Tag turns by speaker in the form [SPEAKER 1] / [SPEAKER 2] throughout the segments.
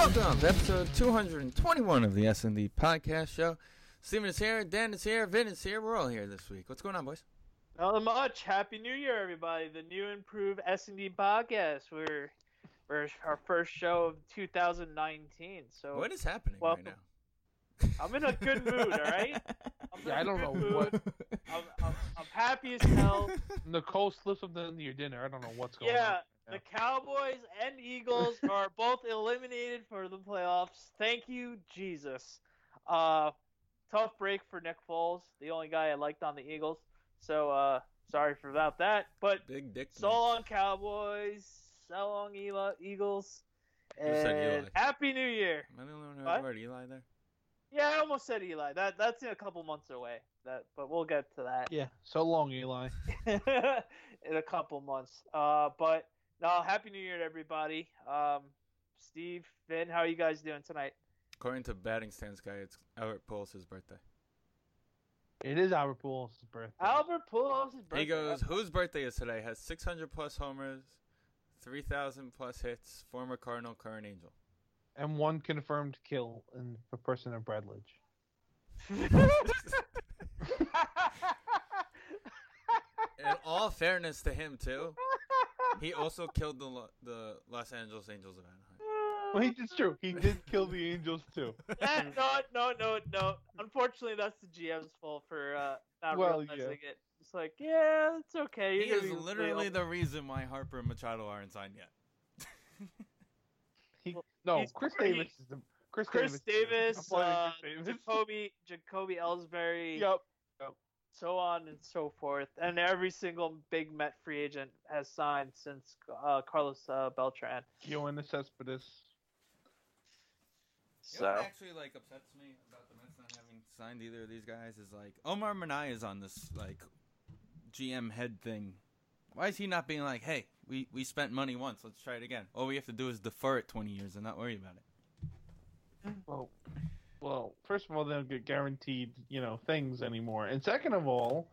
[SPEAKER 1] Welcome to episode 221 of the S&D Podcast Show. Steven is here, Dan is here, Vin is here. We're all here this week. What's going on, boys?
[SPEAKER 2] Not much. Happy New Year, everybody! The new improved S and D podcast. We're we're our first show of 2019. So
[SPEAKER 1] What is happening
[SPEAKER 2] welcome.
[SPEAKER 1] right now?
[SPEAKER 2] I'm in a good mood. All right. I'm
[SPEAKER 3] Yeah,
[SPEAKER 2] a
[SPEAKER 3] I don't know
[SPEAKER 2] mood.
[SPEAKER 3] what
[SPEAKER 2] I'm, I'm, I'm happy as hell.
[SPEAKER 3] Nicole slipped something into your dinner. I don't know what's going
[SPEAKER 2] Yeah,
[SPEAKER 3] on.
[SPEAKER 2] The Cowboys and Eagles are both eliminated for the playoffs. Thank you, Jesus. Uh, tough break for Nick Foles, the only guy I liked on the Eagles. So uh, sorry for about that. But
[SPEAKER 1] Big dick.
[SPEAKER 2] So long, Cowboys. So long, Eli- Eagles. And
[SPEAKER 1] Eli.
[SPEAKER 2] Happy New Year.
[SPEAKER 1] Am I the only one who
[SPEAKER 2] What?
[SPEAKER 1] heard Eli there?
[SPEAKER 2] Yeah, I almost said Eli. That that's in a couple months away. That, but we'll get to that
[SPEAKER 3] Yeah. So long, Eli.
[SPEAKER 2] in a couple months. Uh, but no, Happy New Year to everybody. Um, Steve, Finn, how are you guys doing tonight?
[SPEAKER 1] According to Batting Stance guy, it's Albert Pujols' birthday.
[SPEAKER 3] It is Albert Pujols' birthday.
[SPEAKER 2] Albert Pujols' birthday.
[SPEAKER 1] He goes, whose birthday is today? Has 600 plus homers, 3,000 plus hits, former Cardinal, current Angel.
[SPEAKER 3] and one confirmed kill in the person of Brad Lidge.
[SPEAKER 1] In all fairness to him, too, he also killed the Lo- the Los Angeles Angels of Anaheim.
[SPEAKER 3] Well, he, it's true. He did kill the Angels too.
[SPEAKER 2] Eh, no, no, no, no. Unfortunately, that's the GM's fault for uh, not
[SPEAKER 3] Well,
[SPEAKER 2] realizing
[SPEAKER 3] yeah.
[SPEAKER 2] it. It's like, yeah, it's okay. You're
[SPEAKER 1] He is literally the reason why Harper and Machado aren't signed yet.
[SPEAKER 3] He,
[SPEAKER 2] Well,
[SPEAKER 3] no,
[SPEAKER 2] he's
[SPEAKER 3] Chris
[SPEAKER 2] pretty-
[SPEAKER 3] Davis is the Chris,
[SPEAKER 2] Chris Davis,
[SPEAKER 3] I'm
[SPEAKER 2] uh,
[SPEAKER 3] Chris Davis.
[SPEAKER 2] Jacoby, Jacoby Ellsbury,
[SPEAKER 3] Yep.
[SPEAKER 2] So on and so forth, and every single big Met free agent has signed since uh, Carlos uh, Beltran.
[SPEAKER 3] Yoenis Cespedes.
[SPEAKER 1] You know what
[SPEAKER 2] So
[SPEAKER 1] actually like upsets me about the Mets not having signed either of these guys is like Omar Minaya is on this like GM head thing. Why is he not being like, hey, we, we spent money once, let's try it again. All we have to do is defer it twenty years and not worry about it.
[SPEAKER 3] Well, well, first of all, they don't get guaranteed, you know, things anymore, and second of all,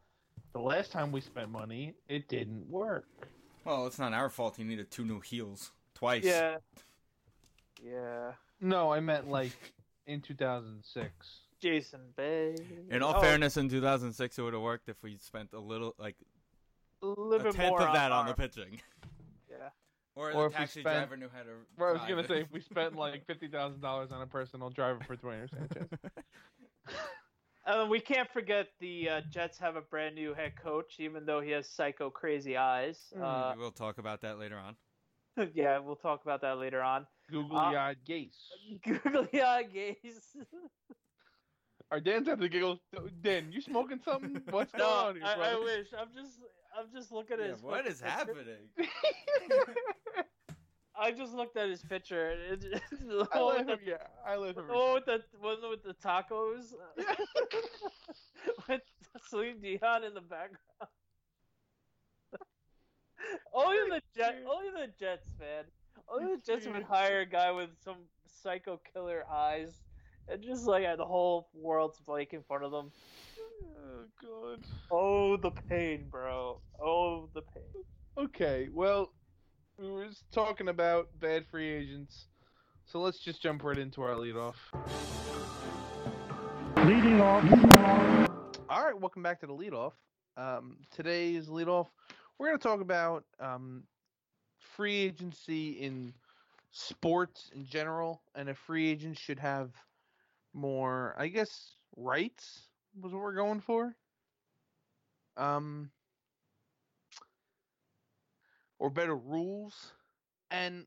[SPEAKER 3] the last time we spent money, it didn't work.
[SPEAKER 1] Well, it's not our fault he needed two new heels twice.
[SPEAKER 2] yeah, yeah.
[SPEAKER 3] No, I meant like in 2006.
[SPEAKER 2] Jason Bay.
[SPEAKER 1] In all
[SPEAKER 2] Oh,
[SPEAKER 1] fairness, in 2006, it would have worked if we spent a little, like
[SPEAKER 2] a little
[SPEAKER 1] a
[SPEAKER 2] bit
[SPEAKER 1] tenth
[SPEAKER 2] more
[SPEAKER 1] of that on
[SPEAKER 2] arm.
[SPEAKER 1] the pitching,
[SPEAKER 2] Yeah.
[SPEAKER 1] Or,
[SPEAKER 3] Or
[SPEAKER 1] the
[SPEAKER 3] if we
[SPEAKER 1] taxi
[SPEAKER 3] spent-
[SPEAKER 1] driver knew how to.
[SPEAKER 3] Well, I was gonna
[SPEAKER 1] it.
[SPEAKER 3] say if we spent like fifty thousand dollars on a personal driver for Duaner Sanchez.
[SPEAKER 2] Uh, we can't forget the uh, Jets have a brand new head coach, even though he has psycho crazy eyes. Uh,
[SPEAKER 1] we'll talk about that later on.
[SPEAKER 2] yeah, we'll talk about that later on.
[SPEAKER 3] Googly-eyed gaze.
[SPEAKER 2] Googly eyed gaze.
[SPEAKER 3] Our Dan's at the giggles. Dan, you smoking something? What's going on here,
[SPEAKER 2] I, I wish. I'm just, I'm just looking at
[SPEAKER 1] Yeah,
[SPEAKER 2] his.
[SPEAKER 1] what
[SPEAKER 2] fucking
[SPEAKER 1] is
[SPEAKER 2] picture.
[SPEAKER 1] happening?
[SPEAKER 2] I just looked at his picture. and It, the
[SPEAKER 3] I
[SPEAKER 2] one
[SPEAKER 3] let
[SPEAKER 2] with
[SPEAKER 3] him. Yeah, I let
[SPEAKER 2] the,
[SPEAKER 3] him.
[SPEAKER 2] the one with the one with the tacos. with Celine Dion in the background. only the jet, only the Jets, man. Only the Jets would hire a guy with some psycho killer eyes, and just like the whole world's like in front of them.
[SPEAKER 3] Oh God.
[SPEAKER 2] Oh, the pain, bro. Oh, the pain.
[SPEAKER 3] Okay, well, we were just talking about bad free agents, so let's just jump right into our leadoff.
[SPEAKER 4] Leading off.
[SPEAKER 3] All right, welcome back to the leadoff. Um, today's leadoff, we're going to talk about um, free agency in sports in general, and if free agents should have more, I guess, rights was what we're going for. Um, or better rules, and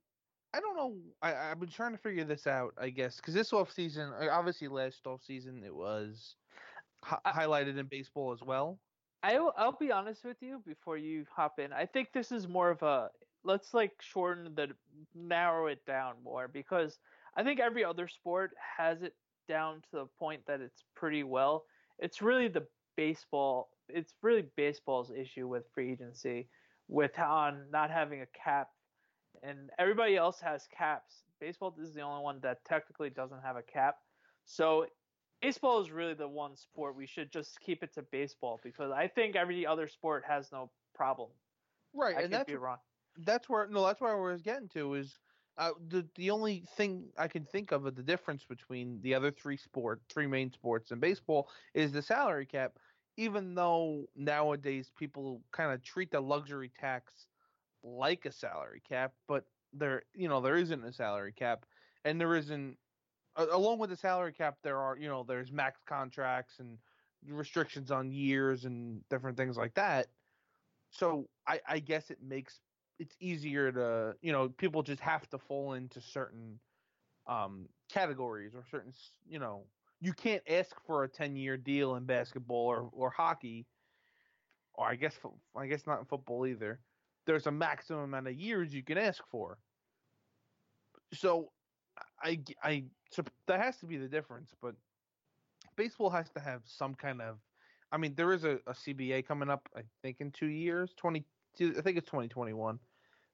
[SPEAKER 3] I don't know. I, I've been trying to figure this out. I guess because this off season, obviously last off season, it was hi- highlighted in baseball as well.
[SPEAKER 2] I'll I'll be honest with you before you hop in. I think this is more of a let's like shorten the narrow it down more because I think every other sport has it down to the point that it's pretty well. It's really the baseball. It's really baseball's issue with free agency, with on not having a cap, and everybody else has caps. Baseball is the only one that technically doesn't have a cap. So baseball is really the one sport we should just keep it to baseball because I think every other sport has no problem.
[SPEAKER 3] Right,
[SPEAKER 2] I
[SPEAKER 3] and that's
[SPEAKER 2] be wrong.
[SPEAKER 3] that's where no, that's where I was getting to is uh, the the only thing I can think of of the difference between the other three sport, three main sports, and baseball is the salary cap. Even though nowadays people kind of treat the luxury tax like a salary cap, but there you know there isn't a salary cap, and there isn't along with the salary cap there are you know there's max contracts and restrictions on years and different things like that. So I, I guess it makes it's easier to you know people just have to fall into certain um categories or certain you know you can't ask for a 10 year deal in basketball or, or hockey or I guess I guess not in football either. There's a maximum amount of years you can ask for. So I so that has to be the difference but baseball has to have some kind of I mean there is a, a CBA coming up I think in 2 years 20 I think it's 2021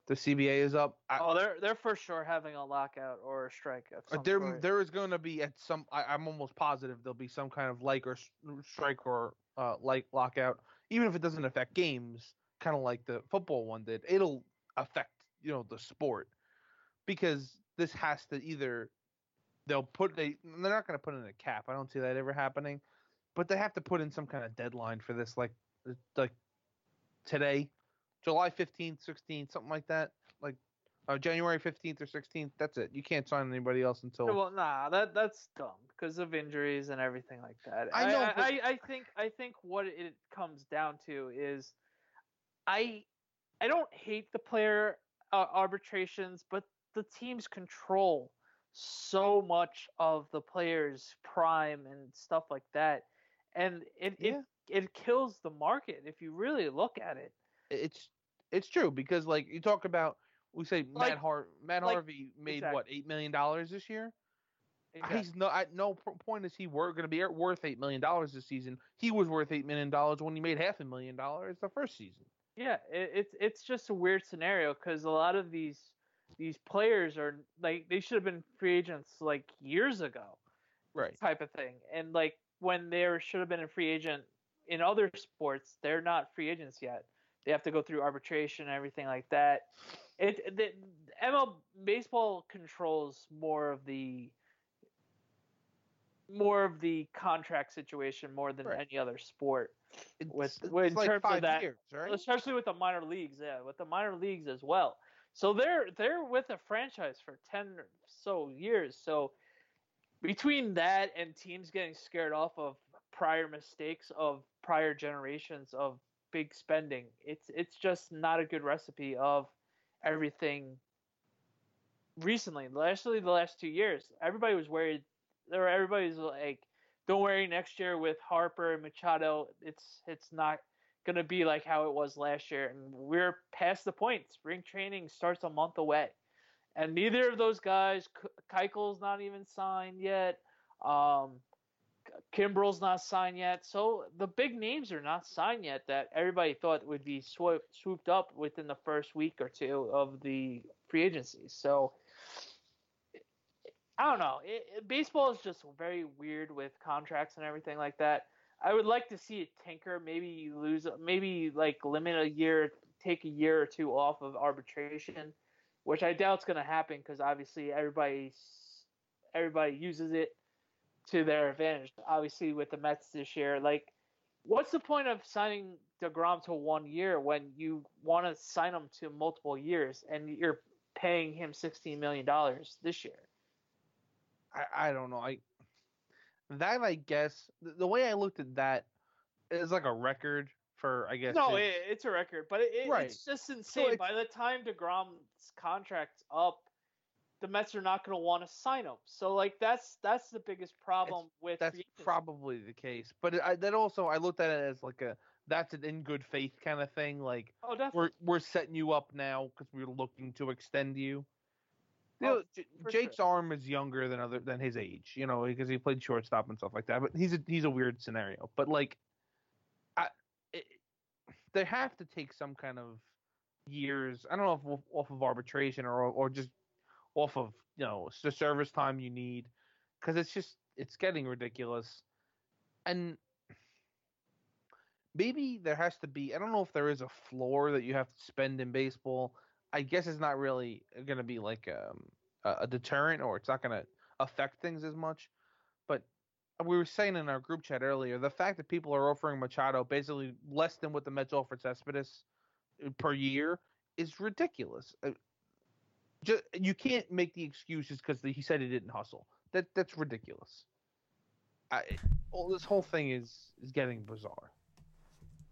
[SPEAKER 3] the CBA is up. I,
[SPEAKER 2] Oh, they're they're for sure having a lockout or a strike at
[SPEAKER 3] uh,
[SPEAKER 2] some
[SPEAKER 3] there
[SPEAKER 2] point.
[SPEAKER 3] there is going to be at some. I, I'm almost positive there'll be some kind of like or strike or uh, like lockout, even if it doesn't affect games, kind of like the football one did. It'll affect you know the sport because this has to either they'll put they they're not going to put in a cap. I don't see that ever happening, but they have to put in some kind of deadline for this, like uh, like today, July 15th, 16th, something like that, like uh, January 15th or 16th. That's it. You can't sign anybody else until.
[SPEAKER 2] Well, nah, that that's dumb because of injuries and everything like that.
[SPEAKER 3] I know,
[SPEAKER 2] I,
[SPEAKER 3] but-
[SPEAKER 2] I, I think I think what it comes down to is, I I don't hate the player uh, arbitrations, but the teams control so much of the player's prime and stuff like that, and it
[SPEAKER 3] Yeah.
[SPEAKER 2] it it kills the market if you really look at it.
[SPEAKER 3] it's it's true because like you talk about we say
[SPEAKER 2] Like-
[SPEAKER 3] Matt Har Matt
[SPEAKER 2] like-
[SPEAKER 3] Harvey made
[SPEAKER 2] exactly.
[SPEAKER 3] what eight million dollars this year.
[SPEAKER 2] Exactly.
[SPEAKER 3] He's no at no point is he wor- going to be worth eight million dollars this season. He was worth eight million dollars when he made half a million dollars the first season.
[SPEAKER 2] Yeah, it, it's it's just a weird scenario because a lot of these these players are like they should have been free agents like years ago,
[SPEAKER 3] Right.
[SPEAKER 2] type of thing. And like when they should have been a free agent in other sports, they're not free agents yet. They have to go through arbitration and everything like that. It the ML baseball controls more of the more of the contract situation more than
[SPEAKER 3] Right.
[SPEAKER 2] any other sport
[SPEAKER 3] It's,
[SPEAKER 2] With-
[SPEAKER 3] it's
[SPEAKER 2] in
[SPEAKER 3] like
[SPEAKER 2] terms of that-
[SPEAKER 3] years, right?
[SPEAKER 2] especially with the minor leagues. Yeah, with the minor leagues as well. So they're they're with a franchise for ten or so years. So between that and teams getting scared off of prior mistakes of prior generations of big spending, it's it's just not a good recipe of everything. Recently, especially the last two years, everybody was worried. Or everybody's like, "Don't worry, next year with Harper and Machado, it's it's not to be like how it was last year. And we're past the point. Spring training starts a month away. And neither of those guys, Keuchel's not even signed yet. Um, Kimbrel's not signed yet. So the big names are not signed yet that everybody thought would be swoop, swooped up within the first week or two of the free agency. So I don't know. It, it- baseball is just very weird with contracts and everything like that. I would like to see it tinker. Maybe lose, maybe like limit a year, take a year or two off of arbitration, which I doubt's going to happen because obviously everybody everybody uses it to their advantage. Obviously, with the Mets this year, like, what's the point of signing Degrom to one year when you want to sign him to multiple years and you're paying him sixteen million dollars this year.
[SPEAKER 3] I, I don't know. I that I guess the, way I looked at that is like a record for I guess.
[SPEAKER 2] No, it, it's a record, but it, it-
[SPEAKER 3] Right.
[SPEAKER 2] it's just insane.
[SPEAKER 3] it's-
[SPEAKER 2] By the time Degrom's contract's up, the Mets are not going to want to sign him. So like that's that's the biggest problem with
[SPEAKER 3] that's probably the case. But I, that also I looked at it as like a that's an in good faith kind of thing. Like
[SPEAKER 2] oh definitely.
[SPEAKER 3] we're we're setting you up now because we're looking to extend you. You
[SPEAKER 2] Oh,
[SPEAKER 3] know, J- Jake's arm is younger than other than his age, you know, because he played shortstop and stuff like that. But he's a he's a weird scenario. But like, I it, they have to take some kind of years. I don't know if off- off of arbitration or or just off of you know the service time you need, because it's just it's getting ridiculous, and maybe there has to be. I don't know if there is a floor that you have to spend in baseball. I guess it's not really going to be like um, a, deterrent, or it's not going to affect things as much. But we were saying in our group chat earlier, the fact that people are offering Machado basically less than what the Mets offered Cespedes uh, per year is ridiculous. Uh, ju- you can't make the excuses because he said he didn't hustle. That that's ridiculous. I, all this whole thing is is getting bizarre.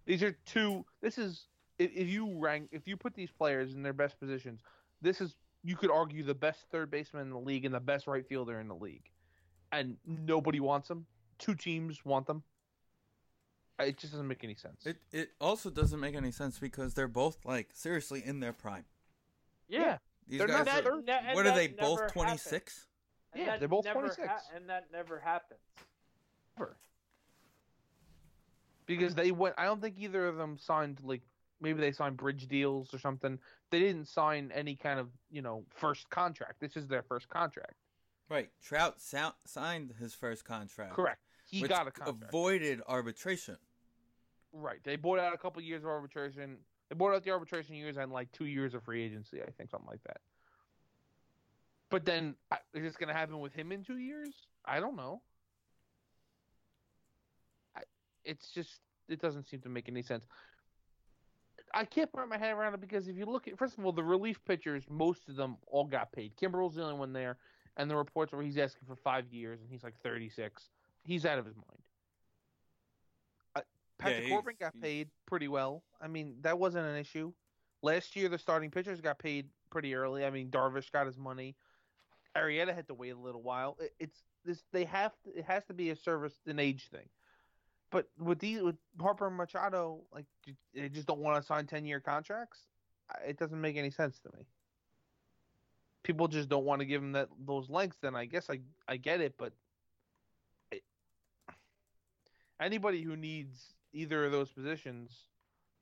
[SPEAKER 3] These are two. This is if, if you rank if you put these players in their best positions, this is you could argue the best third baseman in the league and the best right fielder in the league, and nobody wants them. Two teams want them. It just doesn't make any sense.
[SPEAKER 1] It it also doesn't make any sense because they're both like seriously in their prime.
[SPEAKER 2] yeah.
[SPEAKER 1] These
[SPEAKER 3] They're
[SPEAKER 1] guys
[SPEAKER 3] not
[SPEAKER 1] are,
[SPEAKER 3] third-
[SPEAKER 2] Ne-
[SPEAKER 1] what are they both 26?
[SPEAKER 3] Yeah, they're both
[SPEAKER 2] never
[SPEAKER 3] 26.
[SPEAKER 2] and that never happens.
[SPEAKER 3] Ever. Because they went. I don't think either of them signed like maybe they signed bridge deals or something. They didn't sign any kind of you know first contract. This is their first contract.
[SPEAKER 1] Right. Trout sou- signed his first contract.
[SPEAKER 3] Correct. He
[SPEAKER 1] which
[SPEAKER 3] got a contract.
[SPEAKER 1] avoided arbitration.
[SPEAKER 3] Right. They bought out a couple years of arbitration. They bought out the arbitration years and like two years of free agency. I think something like that. But then, is this going to happen with him in two years? I don't know. I, it's just it doesn't seem to make any sense. I can't wrap my head around it because if you look at first of all the relief pitchers, most of them all got paid. Kimbrel's the only one there, and the reports where he's asking for five years and he's like thirty six. He's out of his mind. Patrick
[SPEAKER 1] he's-
[SPEAKER 3] Corbin got paid pretty well. I mean that wasn't an issue. Last year the starting pitchers got paid pretty early. I mean Darvish got his money. Arrieta had to wait a little while. It, it's this they have to, it has to be a service an age thing. But with these with Harper and Machado, like they just don't want to sign ten year contracts. It doesn't make any sense to me. People just don't want to give them that those lengths. Then I guess I I get it, but it, anybody who needs either of those positions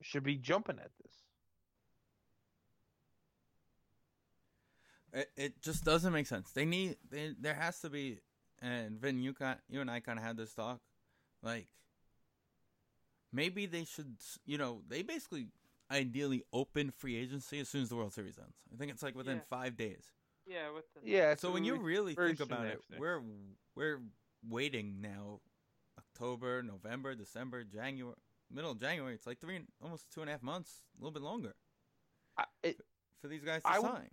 [SPEAKER 3] should be jumping at this.
[SPEAKER 1] It, it just doesn't make sense. They need they, there has to be and Vin you got you and I kind of had this talk like maybe they should you know they basically ideally open free agency as soon as the World Series ends. I think it's like within
[SPEAKER 2] Yeah.
[SPEAKER 1] 5 days.
[SPEAKER 2] Yeah, with the
[SPEAKER 3] Yeah.
[SPEAKER 1] So when you really think about it, we're we're waiting now October, November, December, January, middle of January. It's like three, almost two and a half months, a little bit longer
[SPEAKER 3] I, it,
[SPEAKER 1] for these guys to
[SPEAKER 3] I would-
[SPEAKER 1] sign.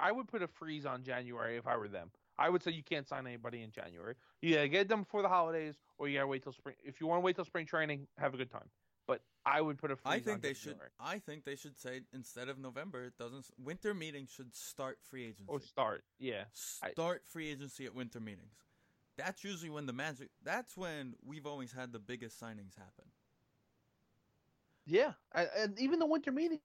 [SPEAKER 3] I would put a freeze on January if I were them. I would say you can't sign anybody in January. You gotta get them before the holidays, or you gotta wait till spring. If you want to wait till spring training, have a good time. But I would put a freeze.
[SPEAKER 1] I
[SPEAKER 3] on
[SPEAKER 1] think they should. I think they should say instead of November, it doesn't. Winter meetings should start free agency.
[SPEAKER 3] or start. Yeah, I-
[SPEAKER 1] start free agency at winter meetings. That's usually when the magic. That's when we've always had the biggest signings happen.
[SPEAKER 3] yeah, and, and even the winter meeting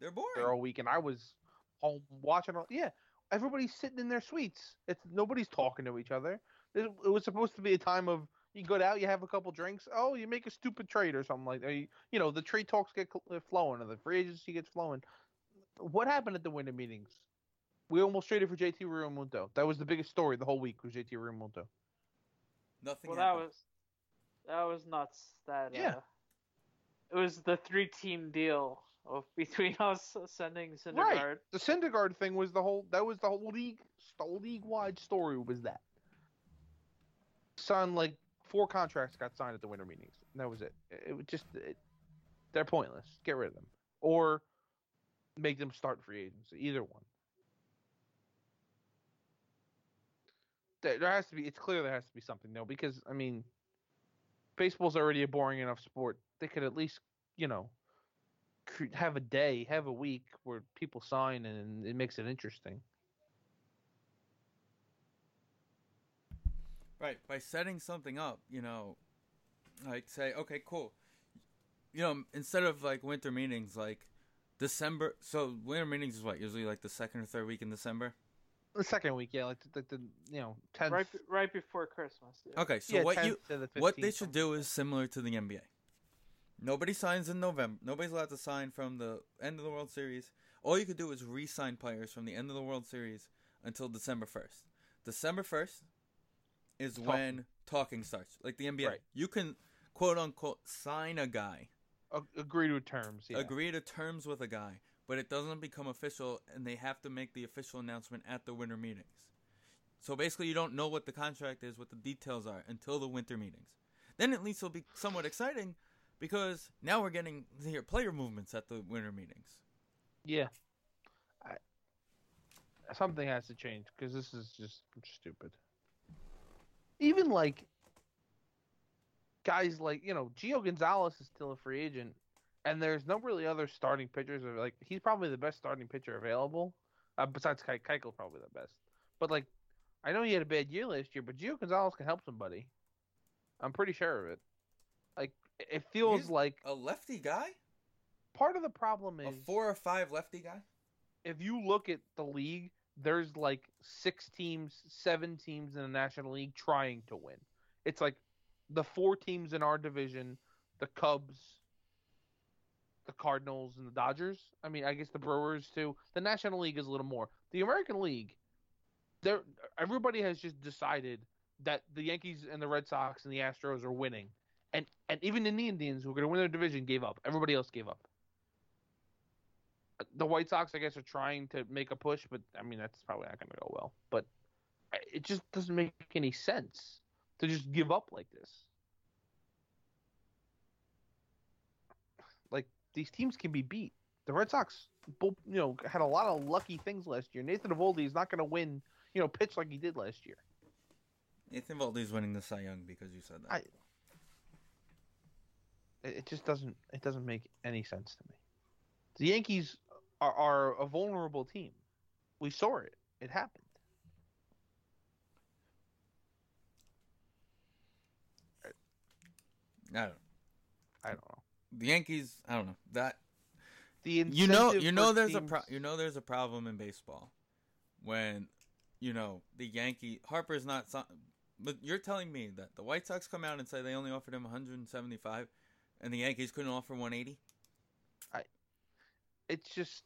[SPEAKER 1] They're boring
[SPEAKER 3] they're all week, and I was home watching. All, yeah, everybody's sitting in their suites. It's nobody's talking to each other. It, it was supposed to be a time of you go out, you have a couple drinks. Oh, you make a stupid trade or something like that. You, you know, the trade talks get cl- uh, flowing, or the free agency gets flowing. What happened at the winter meetings? We almost traded for JT Realmuto. That was the biggest story the whole week was JT Realmuto.
[SPEAKER 1] Nothing.
[SPEAKER 2] well, that was that was nuts. That
[SPEAKER 3] Yeah.
[SPEAKER 2] uh, it was the three team deal of between us sending Syndergaard.
[SPEAKER 3] Right. The Syndergaard thing was the whole. That was the whole league. The league wide story was that. Signed like four contracts got signed at the winter meetings. That was it. It would just it, they're pointless. Get rid of them or make them start free agency. Either one. There, has to be. It's clear there has to be something though, because I mean, baseball's already a boring enough sport. They could at least, you know, have a day, have a week where people sign and it makes it interesting.
[SPEAKER 1] Right, by setting something up, you know, like say, okay, cool. You know, instead of like winter meetings, like December. So winter meetings is what usually like the second or third week in December.
[SPEAKER 3] The second week, yeah, like the, the, the you know, tenth.
[SPEAKER 2] Right, right before Christmas. yeah.
[SPEAKER 1] Okay, so
[SPEAKER 3] yeah,
[SPEAKER 1] what you
[SPEAKER 3] to the
[SPEAKER 1] what they should do is similar to the NBA. Nobody signs in November. Nobody's allowed to sign from the end of the World Series. All you could do is re-sign players from the end of the World Series until December first. December first is
[SPEAKER 3] Talking.
[SPEAKER 1] when talking starts, like the NBA.
[SPEAKER 3] Right.
[SPEAKER 1] You can quote unquote sign a guy.
[SPEAKER 3] A- agree to terms. Yeah.
[SPEAKER 1] agree to terms with a guy, but it doesn't become official, and they have to make the official announcement at the winter meetings. So basically, you don't know what the contract is, what the details are, until the winter meetings. Then at least it'll be somewhat exciting, because now we're getting to hear player movements at the winter meetings.
[SPEAKER 3] Yeah. I, something has to change because this is just stupid. Even like guys like you know Gio Gonzalez is still a free agent, and there's no really other starting pitchers. Or like he's probably the best starting pitcher available, uh, besides Ke- Keuchel's probably the best. But like, I know he had a bad year last year, but Gio Gonzalez can help somebody. I'm pretty sure of it. Like it feels
[SPEAKER 1] He's
[SPEAKER 3] like
[SPEAKER 1] A lefty guy,
[SPEAKER 3] part of the problem is
[SPEAKER 1] a four or five lefty guy.
[SPEAKER 3] if you look at the league, there's like six teams, seven teams in the National League trying to win. It's like the four teams in our division, the Cubs, the Cardinals, and the Dodgers. I mean, I guess the Brewers too. The National League is a little more. The American League, there everybody has just decided that the Yankees and the Red Sox and the Astros are winning. And and even the Indians who are going to win their division gave up. Everybody else gave up the White Sox, I guess, are trying to make a push, but I mean that's probably not going to go well. But it just doesn't make any sense to just give up like this. Like these teams can be beat. The Red Sox, you know, had a lot of lucky things last year. Nathan Eovaldi is not going to win, you know, pitch like he did last year.
[SPEAKER 1] Nathan Eovaldi is winning the Cy Young because you said that.
[SPEAKER 3] I- It, it just doesn't. It doesn't make any sense to me. The Yankees are, are a vulnerable team. We saw it. It happened.
[SPEAKER 1] I don't.
[SPEAKER 3] I don't know.
[SPEAKER 1] The Yankees, I don't know that.
[SPEAKER 3] The
[SPEAKER 1] you know you know there's a
[SPEAKER 3] teams-
[SPEAKER 1] pro- you know there's a problem in baseball when you know the Yankee Harper's not but you're telling me that the White Sox come out and say they only offered him 175 and the Yankees couldn't offer 180 I.
[SPEAKER 3] it's just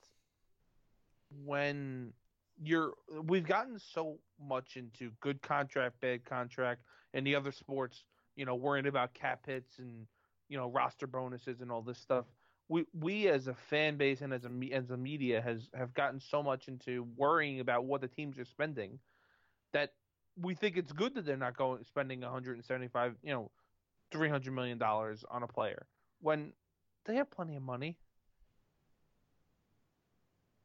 [SPEAKER 3] when you're we've gotten so much into good contract, bad contract, and the other sports, you know, worrying about cap hits and you know roster bonuses and all this stuff. We we as a fan base and as a as a media has have gotten so much into worrying about what the teams are spending that we think it's good that they're not going spending 175, you know, 300 million dollars on a player when they have plenty of money.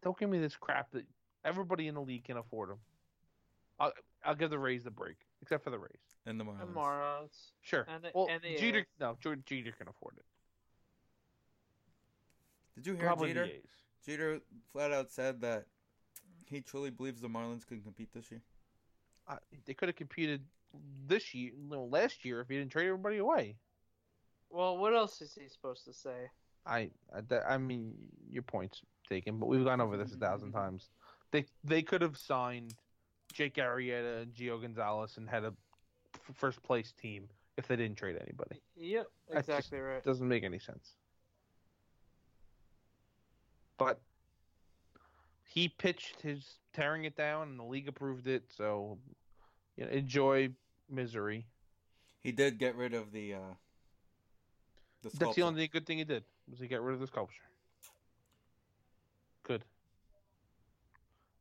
[SPEAKER 3] Don't give me this crap that everybody in the league can afford them. I'll, I'll give the Rays the break, except for the Rays.
[SPEAKER 1] and the
[SPEAKER 2] The
[SPEAKER 1] Marlins.
[SPEAKER 2] Marlins.
[SPEAKER 3] Sure.
[SPEAKER 2] And the-
[SPEAKER 3] well,
[SPEAKER 2] and the
[SPEAKER 3] Jeter,
[SPEAKER 2] A's.
[SPEAKER 3] no, Jer- Jeter can afford it.
[SPEAKER 1] Did you hear
[SPEAKER 3] Probably
[SPEAKER 1] Jeter?
[SPEAKER 3] the
[SPEAKER 1] Jeter flat out said that he truly believes the Marlins can compete this year.
[SPEAKER 3] Uh, they could have competed this year, no, last year, if he didn't trade everybody away.
[SPEAKER 2] Well, what else is he supposed to say?
[SPEAKER 3] I, I, I mean, your point's taken, but we've gone over this a thousand times. They, they could have signed Jake Arrieta and Gio Gonzalez and had a f- first place team if they didn't trade anybody.
[SPEAKER 2] Yep,
[SPEAKER 3] That's just-
[SPEAKER 2] exactly right.
[SPEAKER 3] doesn't make any sense. But he pitched his tearing it down, and the league approved it. So, you know, enjoy misery.
[SPEAKER 1] He did get rid of the uh the
[SPEAKER 3] That's the only good thing he did was he got rid of the sculpture. Good.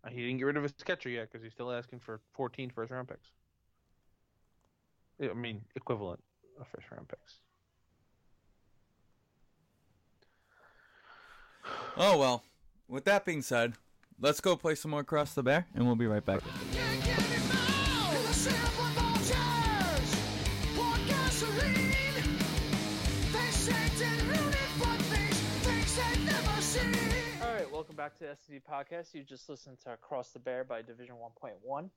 [SPEAKER 3] He didn't get rid of his catcher yet because he's still asking for 14 first round picks. I mean, equivalent of first round picks.
[SPEAKER 1] Oh, well. With that being said, let's go play some more Cross the Bear, and we'll be right back.
[SPEAKER 2] Back to the SCD podcast. You just listened to Across the Bear by Division 1.1.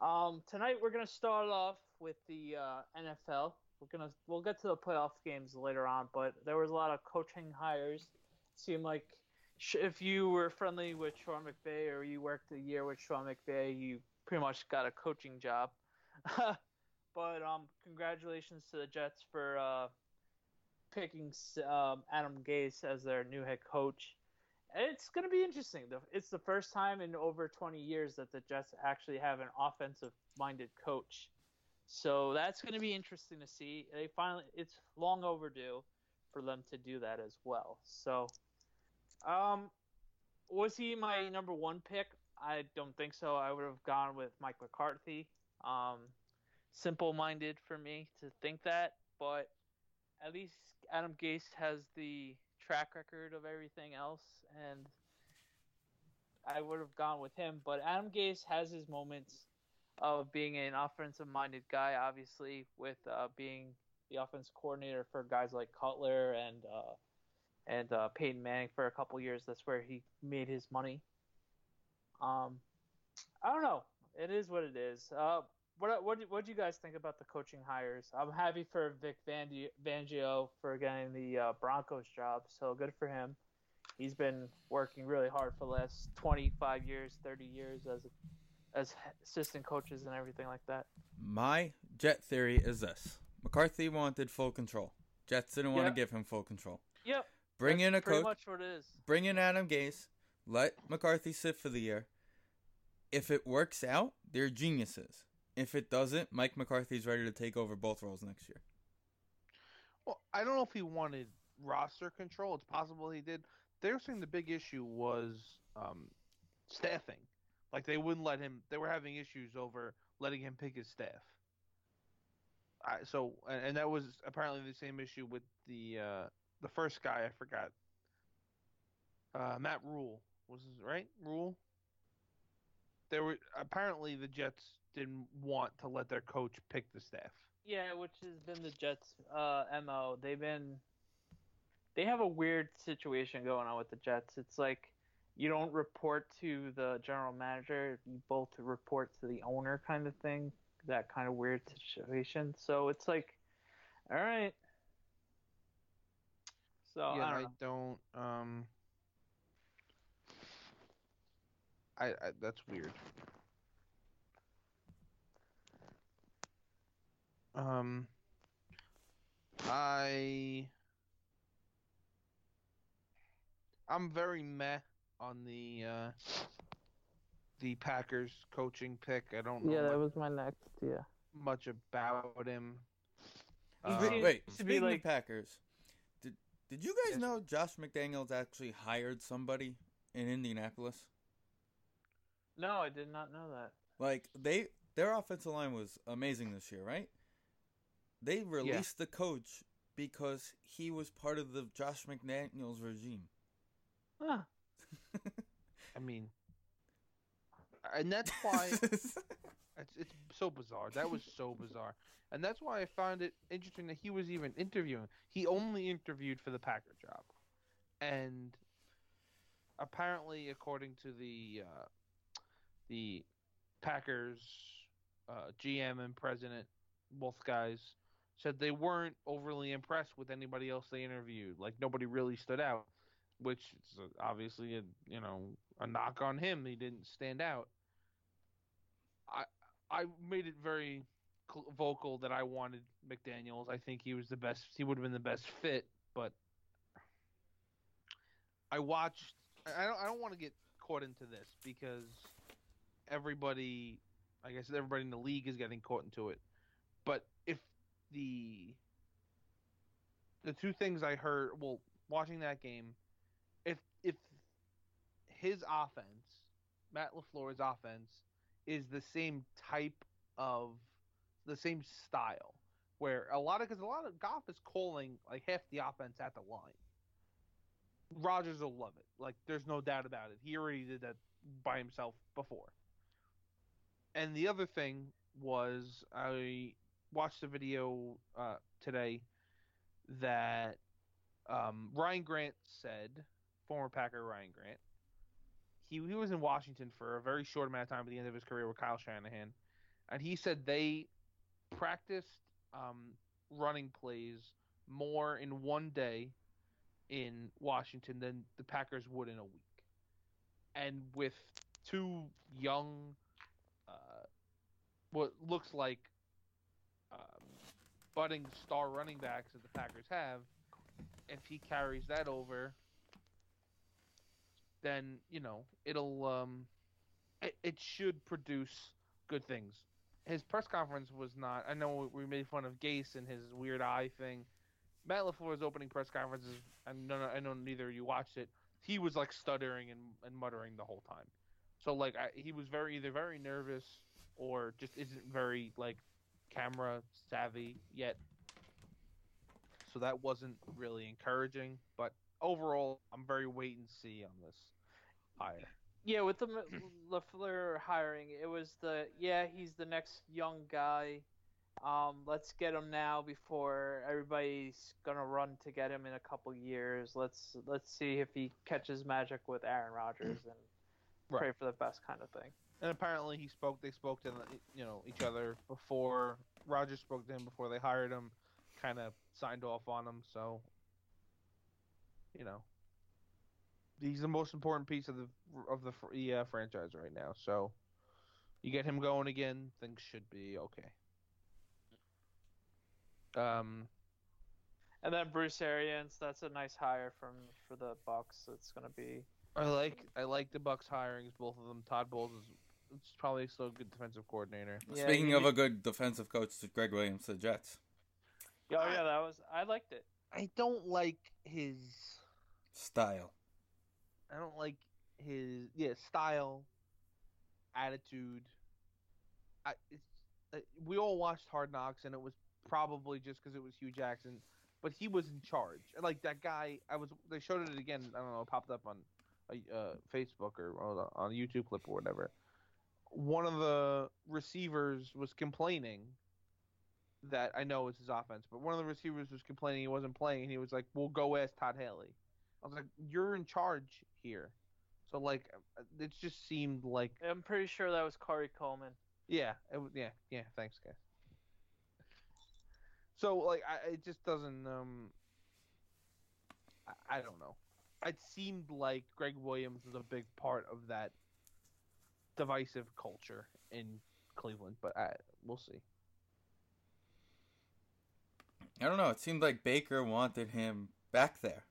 [SPEAKER 2] Um, tonight we're gonna start off with the uh, NFL. We're gonna we'll get to the playoff games later on, but there was a lot of coaching hires. Seemed like if you were friendly with Sean McVay or you worked a year with Sean McVay, you pretty much got a coaching job. but um, congratulations to the Jets for uh, picking um, Adam Gase as their new head coach. It's going to be interesting. It's the first time in over 20 years that the Jets actually have an offensive-minded coach. So that's going to be interesting to see. They finally, it's long overdue for them to do that as well. So, um, was he my number one pick? I don't think so. I would have gone with Mike McCarthy. Um, simple-minded for me to think that, but at least Adam Gase has the track record of everything else, and I would have gone with him. But Adam Gase has his moments of being an offensive-minded guy, obviously, with uh, being the offense coordinator for guys like Cutler and uh, and uh, Peyton Manning for a couple years. That's where he made his money. Um, I don't know. It is what it is. Uh, what what what do you guys think about the coaching hires? I'm happy for Vic Fangio for getting the uh, Broncos job. So good for him. He's been working really hard for the last 25 years, 30 years as as assistant coaches and everything like that.
[SPEAKER 1] My Jet theory is this: McCarthy wanted full control. Jets didn't want
[SPEAKER 2] Yeah.
[SPEAKER 1] to give him full control.
[SPEAKER 2] Yep.
[SPEAKER 1] Bring
[SPEAKER 2] that's
[SPEAKER 1] in a
[SPEAKER 2] pretty
[SPEAKER 1] coach.
[SPEAKER 2] much what it is.
[SPEAKER 1] Bring in Adam Gase. Let McCarthy sit for the year. If it works out, they're geniuses. If it doesn't, Mike McCarthy's ready to take over both roles next year.
[SPEAKER 3] Well, I don't know if he wanted roster control. It's possible he did. They were saying the big issue was um, staffing. Like they wouldn't let him. They were having issues over letting him pick his staff. I, so, and, and that was apparently the same issue with the uh, the first guy. I forgot. Uh, Matt Rhule was his right. Rhule. There were apparently the Jets didn't want to let their coach pick the staff.
[SPEAKER 2] Yeah, which has been the Jets' uh, mo. They've been they have a weird situation going on with the Jets. It's like you don't report to the general manager; you both report to the owner, kind of thing. That kind of weird situation. So it's like, all right. So
[SPEAKER 3] yeah,
[SPEAKER 2] I
[SPEAKER 3] I
[SPEAKER 2] don't
[SPEAKER 3] don't. Um, I, I that's weird. Um, I I'm very meh on the uh, the Packers coaching pick. I don't know
[SPEAKER 2] Yeah, that
[SPEAKER 3] much,
[SPEAKER 2] was my next. Yeah.
[SPEAKER 3] much about him. Uh,
[SPEAKER 1] Wait,
[SPEAKER 2] seems
[SPEAKER 1] wait,
[SPEAKER 2] to be
[SPEAKER 1] speaking
[SPEAKER 2] like-
[SPEAKER 1] of Packers, did did you guys
[SPEAKER 3] Yes.
[SPEAKER 1] know Josh McDaniels actually hired somebody in Indianapolis?
[SPEAKER 2] No, I did not know that.
[SPEAKER 1] Like they their offensive line was amazing this year, right? They released the coach because he was part of the Josh McDaniels regime.
[SPEAKER 2] Huh.
[SPEAKER 3] I mean, and that's why It's, it's so bizarre. That was so bizarre. And that's why I found it interesting that he was even interviewing. He only interviewed for the Packer job. And apparently, according to the uh, the Packers uh, GM and president, both guys said they weren't overly impressed with anybody else they interviewed. Like nobody really stood out, which is obviously a you know a knock on him. He didn't stand out. I I made it very vocal that I wanted McDaniel's. I think he was the best. He would have been the best fit, but I watched. I don't. I don't want to get caught into this because everybody, I guess everybody in the league is getting caught into it. But if the the two things I heard, well, watching that game, his offense, Matt Lafleur's offense, is the same type of the same style where a lot of because a lot of Goff is calling like half the offense at the line. Rodgers will love it. Like, there's no doubt about it. He already did that by himself before. And the other thing was I watched a video uh, today that um, Ryan Grant said, former Packer Ryan Grant, he he was in Washington for a very short amount of time at the end of his career with Kyle Shanahan, and he said they practiced um, running plays more in one day in Washington than the Packers would in a week, and with two young, uh, what looks like um, budding star running backs that the Packers have, if he carries that over, then you know it'll um, it, it should produce good things. His press conference was not. I know we made fun of Gase and his weird eye thing. Matt Lafleur's opening press conferences, and no, I know neither of you watched it. He was like stuttering and, and muttering the whole time. So like I, he was very either very nervous or just isn't very like camera savvy yet. So that wasn't really encouraging. But overall, I'm very wait and see on this hire.
[SPEAKER 2] Yeah, with the M- Lafleur hiring, it was the yeah he's the next young guy. Um, let's get him now before everybody's gonna run to get him in a couple years. Let's let's see if he catches magic with Aaron Rodgers and
[SPEAKER 3] Right.
[SPEAKER 2] pray for the best kind of thing.
[SPEAKER 3] And apparently, he spoke. They spoke to you know each other before Rodgers spoke to him before they hired him. Kind of signed off on him. So you know, he's the most important piece of the of the fr- yeah, franchise right now. So you get him going again, things should be okay. Um,
[SPEAKER 2] And then Bruce Arians, that's a nice hire from for the Bucs. It's gonna be
[SPEAKER 3] I like I like the Bucs hirings, both of them. Todd Bowles is it's probably still a good defensive coordinator.
[SPEAKER 2] Yeah,
[SPEAKER 1] Speaking
[SPEAKER 2] you
[SPEAKER 1] of a good defensive coach, Gregg Williams, the Jets
[SPEAKER 2] oh yeah that was I liked it.
[SPEAKER 3] I don't like his
[SPEAKER 1] style.
[SPEAKER 3] I don't like his yeah style, attitude. I it's, uh, we all watched Hard Knocks, and it was probably just because it was Hue Jackson, but he was in charge. Like that guy, I was. They showed it again. I don't know. It popped up on uh, Facebook or on on a YouTube clip or whatever. One of the receivers was complaining that I know it's his offense, but one of the receivers was complaining he wasn't playing, and he was like, "We'll go ask Todd Haley." I was like, "You're in charge here," so like, it just seemed like,
[SPEAKER 2] I'm pretty sure that was Corey Coleman.
[SPEAKER 3] yeah, it yeah, yeah. Thanks, guys. So like, I, it just doesn't. Um, I, I don't know. It seemed like Gregg Williams was a big part of that divisive culture in Cleveland, but I, we'll see.
[SPEAKER 1] I don't know. It seemed like Baker wanted him back there.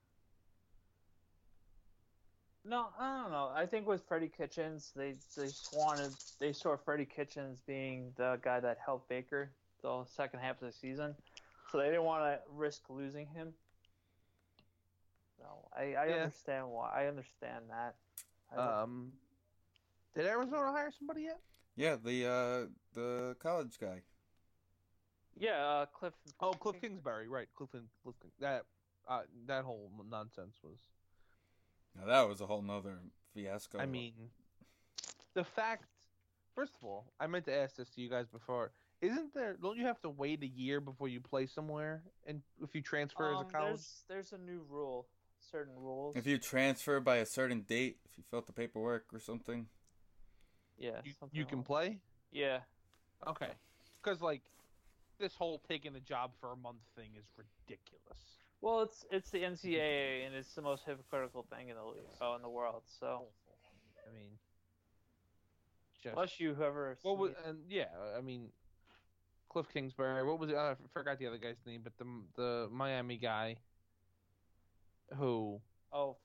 [SPEAKER 2] No, I don't know. I think with Freddie Kitchens, they they just wanted they saw Freddie Kitchens being the guy that helped Baker the second half of the season, so they didn't want to risk losing him. No, I, I
[SPEAKER 3] Yeah.
[SPEAKER 2] understand why. I understand that. I don't-
[SPEAKER 3] Um, did Arizona hire somebody yet?
[SPEAKER 1] Yeah, the uh, the college guy.
[SPEAKER 2] Yeah, uh, Cliff.
[SPEAKER 3] Oh, Cliff Kingsbury, right? Cliff, Cliff King- that uh, that whole nonsense was.
[SPEAKER 1] Now that was a whole nother fiasco.
[SPEAKER 3] I mean, the fact. First of all, I meant to ask this to you guys before. Isn't there? Don't you have to wait a year before you play somewhere, and if you transfer as
[SPEAKER 2] Um,
[SPEAKER 3] a college?
[SPEAKER 2] there's there's a new rule, certain rules.
[SPEAKER 1] if you transfer by a certain date, if you fill out the paperwork or something,
[SPEAKER 2] yeah,
[SPEAKER 3] You,
[SPEAKER 2] something
[SPEAKER 3] you can
[SPEAKER 2] like-
[SPEAKER 3] play.
[SPEAKER 2] Yeah,
[SPEAKER 3] Okay, because like this whole taking a job for a month thing is ridiculous.
[SPEAKER 2] well, it's it's the NCAA and it's the most hypocritical thing in the league, oh, in the world. So
[SPEAKER 3] I mean, just
[SPEAKER 2] plus you, whoever.
[SPEAKER 3] What was and yeah, I mean, Cliff Kingsbury. What was it? I forgot the other guy's name, but the the Miami guy who
[SPEAKER 2] Oh,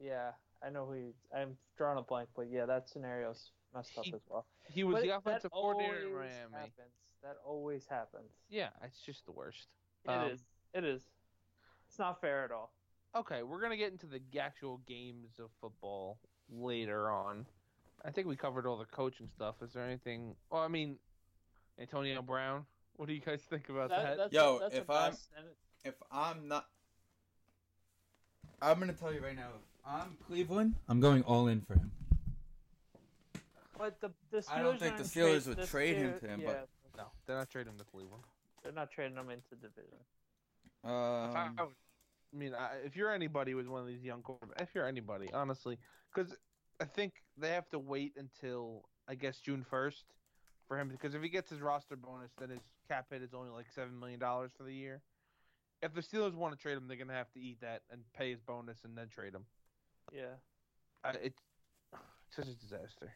[SPEAKER 2] yeah, I know who. You, I'm drawing a blank, but yeah, that scenario's messed up as well.
[SPEAKER 3] he was
[SPEAKER 2] But
[SPEAKER 3] the offensive coordinator in Miami.
[SPEAKER 2] Happens. That always happens.
[SPEAKER 3] Yeah, it's just the worst.
[SPEAKER 2] It
[SPEAKER 3] Um,
[SPEAKER 2] is. It is. It's not fair at all.
[SPEAKER 3] Okay, we're gonna get into the actual games of football later on. I think we covered all the coaching stuff. Is there anything? Well, I mean, Antonio Brown. What do you guys think about that?
[SPEAKER 2] That- that's
[SPEAKER 1] Yo,
[SPEAKER 2] a, that's
[SPEAKER 1] if I'm
[SPEAKER 2] mess,
[SPEAKER 1] if I'm not I'm gonna tell you right now. If I'm Cleveland, I'm going all in for him.
[SPEAKER 2] But the the Steelers
[SPEAKER 1] I don't think the Steelers
[SPEAKER 2] trade-
[SPEAKER 1] would
[SPEAKER 2] the
[SPEAKER 1] trade him to him,
[SPEAKER 2] yeah,
[SPEAKER 1] but-
[SPEAKER 3] No, they're not trading him to Cleveland.
[SPEAKER 2] they're not trading him into division.
[SPEAKER 3] If I,
[SPEAKER 1] Um,
[SPEAKER 3] I would- I mean, I, if you're anybody with one of these young quarterbacks, if you're anybody, honestly, because I think they have to wait until I guess June first for him because if he gets his roster bonus, then his cap hit is only like seven million dollars for the year. If the Steelers want to trade him, they're gonna have to eat that and pay his bonus and then trade him.
[SPEAKER 2] Yeah.
[SPEAKER 3] I, it's such a disaster.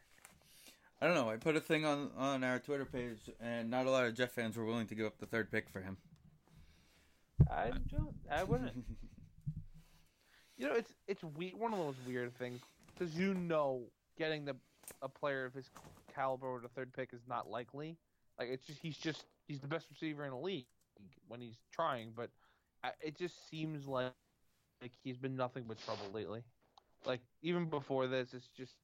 [SPEAKER 1] I don't know. I put a thing on on our Twitter page, and not a lot of Jets fans were willing to give up the third pick for him.
[SPEAKER 2] I don't. I wouldn't.
[SPEAKER 3] You know, it's it's we- one of those weird things because you know getting the a player of his caliber with a third pick is not likely. Like it's just he's just he's the best receiver in the league when he's trying, but I, it just seems like like he's been nothing but trouble lately. Like even before this, it's just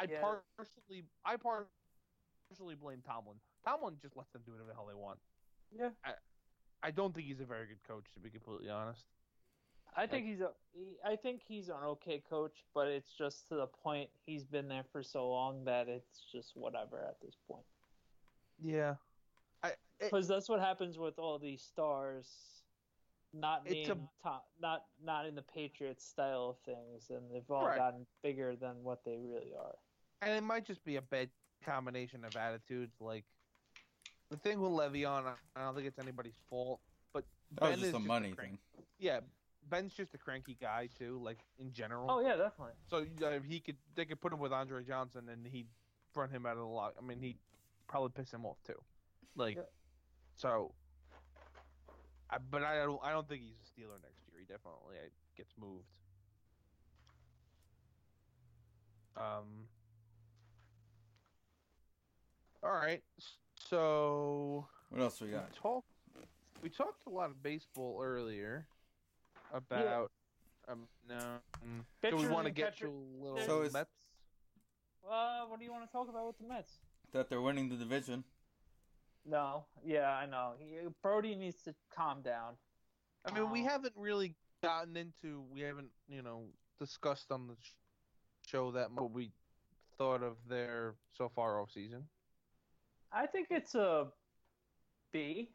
[SPEAKER 3] I
[SPEAKER 2] Yeah.
[SPEAKER 3] partially I partially blame Tomlin. Tomlin just lets them do whatever the hell they want.
[SPEAKER 2] Yeah.
[SPEAKER 3] I don't think he's a very good coach, to be completely honest.
[SPEAKER 2] I think he's a. I think he's an okay coach, but it's just to the point he's been there for so long that it's just whatever at this point.
[SPEAKER 3] Yeah.
[SPEAKER 2] Because that's what happens with all these stars, not being
[SPEAKER 3] a-
[SPEAKER 2] top, not not in the Patriots style of things, and they've all
[SPEAKER 3] Right.
[SPEAKER 2] gotten bigger than what they really are.
[SPEAKER 3] And it might just be a bad combination of attitudes. Like the thing with Le'Veon, I don't think it's anybody's fault, but
[SPEAKER 1] That was just
[SPEAKER 3] is
[SPEAKER 1] a money
[SPEAKER 3] crank-
[SPEAKER 1] thing.
[SPEAKER 3] Yeah, Ben's just a cranky guy too, like in general.
[SPEAKER 2] Oh yeah, definitely.
[SPEAKER 3] So uh, he could, they could put him with Andre Johnson, and he'd run him out of the lock. I mean, he'd probably piss him off too. Like,
[SPEAKER 2] Yeah.
[SPEAKER 3] so. I, but I don't. I don't think he's a Steeler next year. He definitely uh, gets moved. Um. All right. So
[SPEAKER 1] What else we
[SPEAKER 3] we
[SPEAKER 1] got?
[SPEAKER 3] talked. We talked a lot of baseball earlier about. Um. No. Do we want to get
[SPEAKER 2] catcher-
[SPEAKER 3] to a little
[SPEAKER 1] So is-
[SPEAKER 3] Mets?
[SPEAKER 2] Uh, what do you want to talk about with the Mets?
[SPEAKER 1] That they're winning the division.
[SPEAKER 2] No, yeah, I know. He, Brody needs to calm down.
[SPEAKER 3] I mean, we
[SPEAKER 2] Um,
[SPEAKER 3] haven't really gotten into. We haven't, you know, discussed on the show that much what we thought of their so far off season.
[SPEAKER 2] I think it's a B.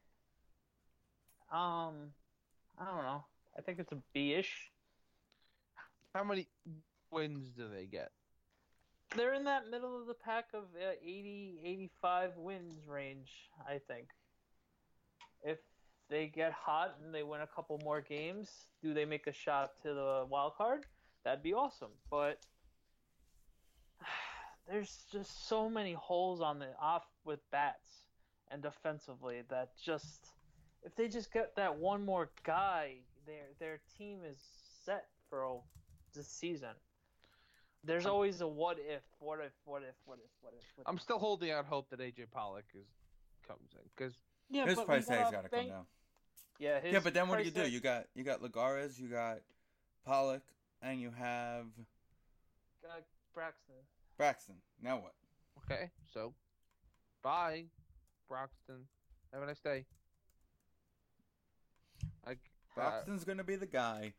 [SPEAKER 2] Um, I don't know. I think it's a B-ish.
[SPEAKER 3] How many wins do they get?
[SPEAKER 2] They're in that middle of the pack of uh, 80, 85 wins range, I think. If they get hot and they win a couple more games, do they make a shot to the wild card? That'd be awesome. But there's just so many holes on the off with bats and defensively that just if they just get that one more guy, their their team is set for a, this season. There's always a what if, what if, what if, what if, what if. What
[SPEAKER 3] I'm
[SPEAKER 2] if.
[SPEAKER 3] still holding out hope that AJ Pollock is comes in because
[SPEAKER 2] yeah,
[SPEAKER 1] His price tag's
[SPEAKER 2] gotta
[SPEAKER 1] come down.
[SPEAKER 2] Yeah, his
[SPEAKER 1] Yeah, but then what do you do?
[SPEAKER 2] tag-
[SPEAKER 1] You got you got Lagares, you got Pollock, and you have
[SPEAKER 2] got Broxton.
[SPEAKER 1] Broxton. Now what?
[SPEAKER 3] okay, so bye, Broxton. Have a nice day. Like uh,
[SPEAKER 1] gonna be the guy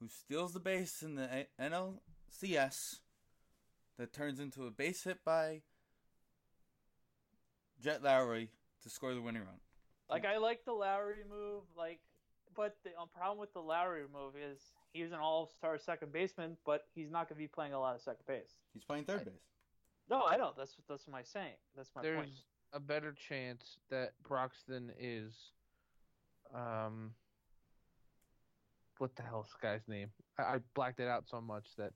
[SPEAKER 1] who steals the base in the A- NLCS that turns into a base hit by Jed Lowrie to score the winning run.
[SPEAKER 2] Like I like the Lowrie move, like, but the um, problem with the Lowrie move is he's an all-star second baseman, but he's not going to be playing a lot of second base.
[SPEAKER 1] He's playing third base.
[SPEAKER 2] No, I know. That's what that's my saying. That's my
[SPEAKER 3] there's
[SPEAKER 2] point.
[SPEAKER 3] a better chance that Broxton is um what the hell's the guy's name? I, I blacked it out so much that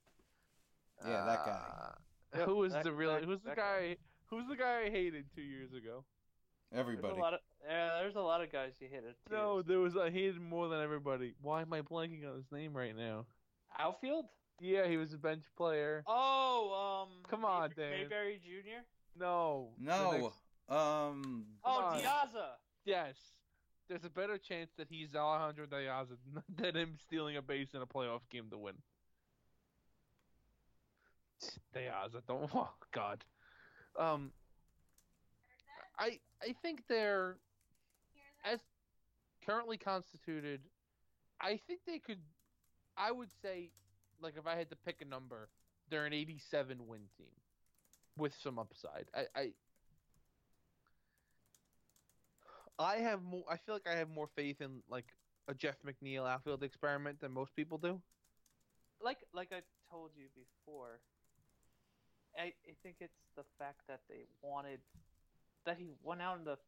[SPEAKER 1] Yeah, that guy.
[SPEAKER 3] uh,
[SPEAKER 2] Yep,
[SPEAKER 3] who was
[SPEAKER 2] that-
[SPEAKER 3] the real
[SPEAKER 2] that-
[SPEAKER 3] who's the guy,
[SPEAKER 2] guy.
[SPEAKER 3] who's the guy I hated two years ago?
[SPEAKER 2] There's
[SPEAKER 1] Everybody.
[SPEAKER 2] a lot of yeah. There's a lot of guys you hit it. too.
[SPEAKER 3] No, there was I hated more than everybody. Why am I blanking on his name right now?
[SPEAKER 2] outfield.
[SPEAKER 3] Yeah, he was a bench player.
[SPEAKER 2] Oh, um.
[SPEAKER 3] Come on,
[SPEAKER 2] May-
[SPEAKER 3] Dan.
[SPEAKER 2] Mayberry Jr.
[SPEAKER 3] No.
[SPEAKER 1] No.
[SPEAKER 3] next-
[SPEAKER 1] Um.
[SPEAKER 2] Oh,
[SPEAKER 3] Come on.
[SPEAKER 2] De Aza.
[SPEAKER 3] Yes. There's a better chance that he's Alejandro De Aza than him stealing a base in a playoff game to win. De Aza, don't. Oh God. Um. I I think they're as currently constituted. I think they could I would say, like, if I had to pick a number, they're an 87 win team with some upside. I, I, I have more. I feel like I have more faith in like a Jeff McNeil outfield experiment than most people do.
[SPEAKER 2] like like I told you before, I, I think it's the fact that they wanted that he went out in the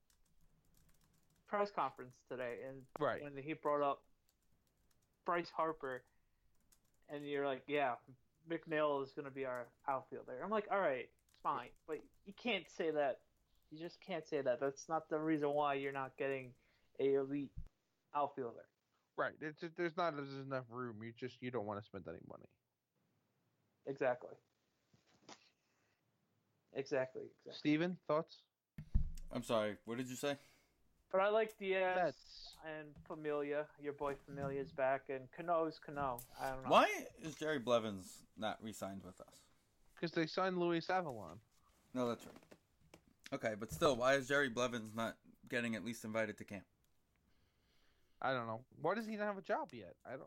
[SPEAKER 2] press conference today and
[SPEAKER 3] Right.
[SPEAKER 2] when he brought up Bryce Harper, and you're like, yeah, McNeil is going to be our outfielder. I'm like, all right, fine, but you can't say that. You just can't say that. That's not the reason why you're not getting a elite outfielder.
[SPEAKER 3] Right. It's just, there's not there's enough room. You just you don't want to spend any money.
[SPEAKER 2] Exactly. Exactly. Exactly.
[SPEAKER 3] Steven, thoughts?
[SPEAKER 1] I'm sorry. What did you say?
[SPEAKER 2] But I like Diaz
[SPEAKER 3] Mets.
[SPEAKER 2] and Familia. Your boy Familia's back, and Cano's Cano. I don't know.
[SPEAKER 1] Why is Jerry Blevins not re-signed with us?
[SPEAKER 3] Because they signed Luis Avilan.
[SPEAKER 1] No, that's right. Okay, but still, why is Jerry Blevins not getting at least invited to camp?
[SPEAKER 3] I don't know. Why does he not have a job yet? I don't.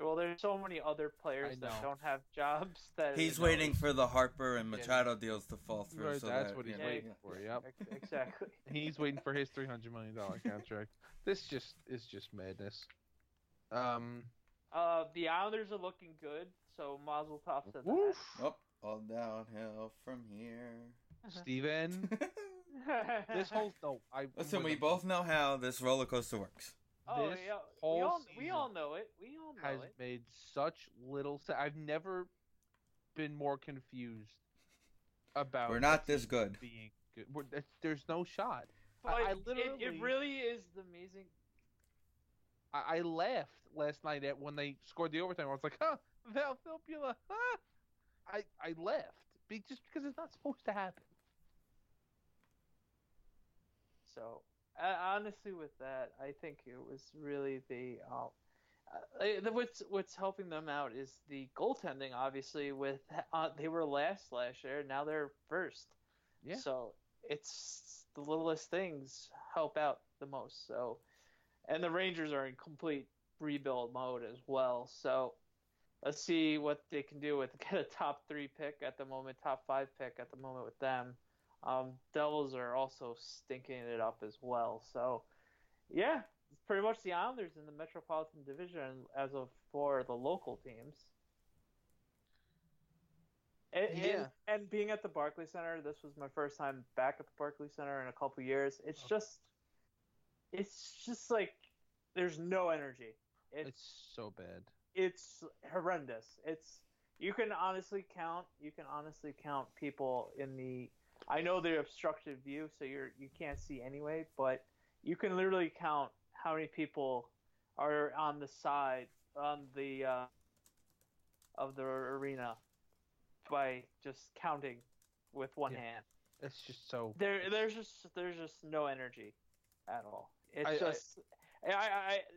[SPEAKER 3] Just
[SPEAKER 2] Well, there's so many other players that don't have jobs that
[SPEAKER 1] He's waiting for the Harper and
[SPEAKER 3] Yeah.
[SPEAKER 1] Machado deals to fall through.
[SPEAKER 3] Right,
[SPEAKER 1] so
[SPEAKER 3] that's
[SPEAKER 1] that,
[SPEAKER 3] what he's
[SPEAKER 1] you know,
[SPEAKER 3] waiting for. Yep.
[SPEAKER 2] Exactly.
[SPEAKER 3] He's waiting for his three hundred million dollar contract. this just is just madness. Um.
[SPEAKER 2] Uh, the Islanders are looking good, so Mazel Tov to
[SPEAKER 3] Woof.
[SPEAKER 1] Oh, all downhill from here.
[SPEAKER 3] Steven. this whole no. I
[SPEAKER 1] Listen, we
[SPEAKER 3] wasn't-
[SPEAKER 1] both know how this roller coaster works.
[SPEAKER 2] Oh
[SPEAKER 3] this
[SPEAKER 2] yeah, we
[SPEAKER 3] whole
[SPEAKER 2] all we all know it. We all know
[SPEAKER 3] has
[SPEAKER 2] it.
[SPEAKER 3] made such little sense. I've never been more confused about.
[SPEAKER 1] We're not this good.
[SPEAKER 3] Being good. We're, there's- there's no shot.
[SPEAKER 2] But
[SPEAKER 3] I- I literally-
[SPEAKER 2] it really is amazing.
[SPEAKER 3] I, I laughed last night at when they scored the overtime. I was like, "Huh, Val Filppula, huh?" I I laughed be, just because it's not supposed to happen.
[SPEAKER 2] So honestly, with that, I think it was really the um, uh, the- what's what's helping them out is the goaltending. Obviously, with uh, they were last last year, now they're first.
[SPEAKER 3] Yeah.
[SPEAKER 2] So it's the littlest things help out the most. So, and the Rangers are in complete rebuild mode as well. So. Let's see what they can do with get a top three pick at the moment, top five pick at the moment with them. Um, Devils are also stinking it up as well. So, yeah, it's pretty much the Islanders in the Metropolitan Division as of for the local teams. And, and-
[SPEAKER 3] Yeah.
[SPEAKER 2] and, being at the Barclays Center, this was my first time back at the Barclays Center in a couple years. It's
[SPEAKER 3] Okay.
[SPEAKER 2] just, it's just like there's no energy. It's
[SPEAKER 3] It's so bad.
[SPEAKER 2] it's horrendous. It's you can honestly count you can honestly count people in the I know they're obstructed view, so you're you can't see anyway, but you can literally count how many people are on the side on the uh, of the arena by just counting with one
[SPEAKER 3] Yeah.
[SPEAKER 2] hand.
[SPEAKER 3] It's just so.
[SPEAKER 2] There there's just there's just no energy at all. It's
[SPEAKER 3] I-
[SPEAKER 2] just I, I,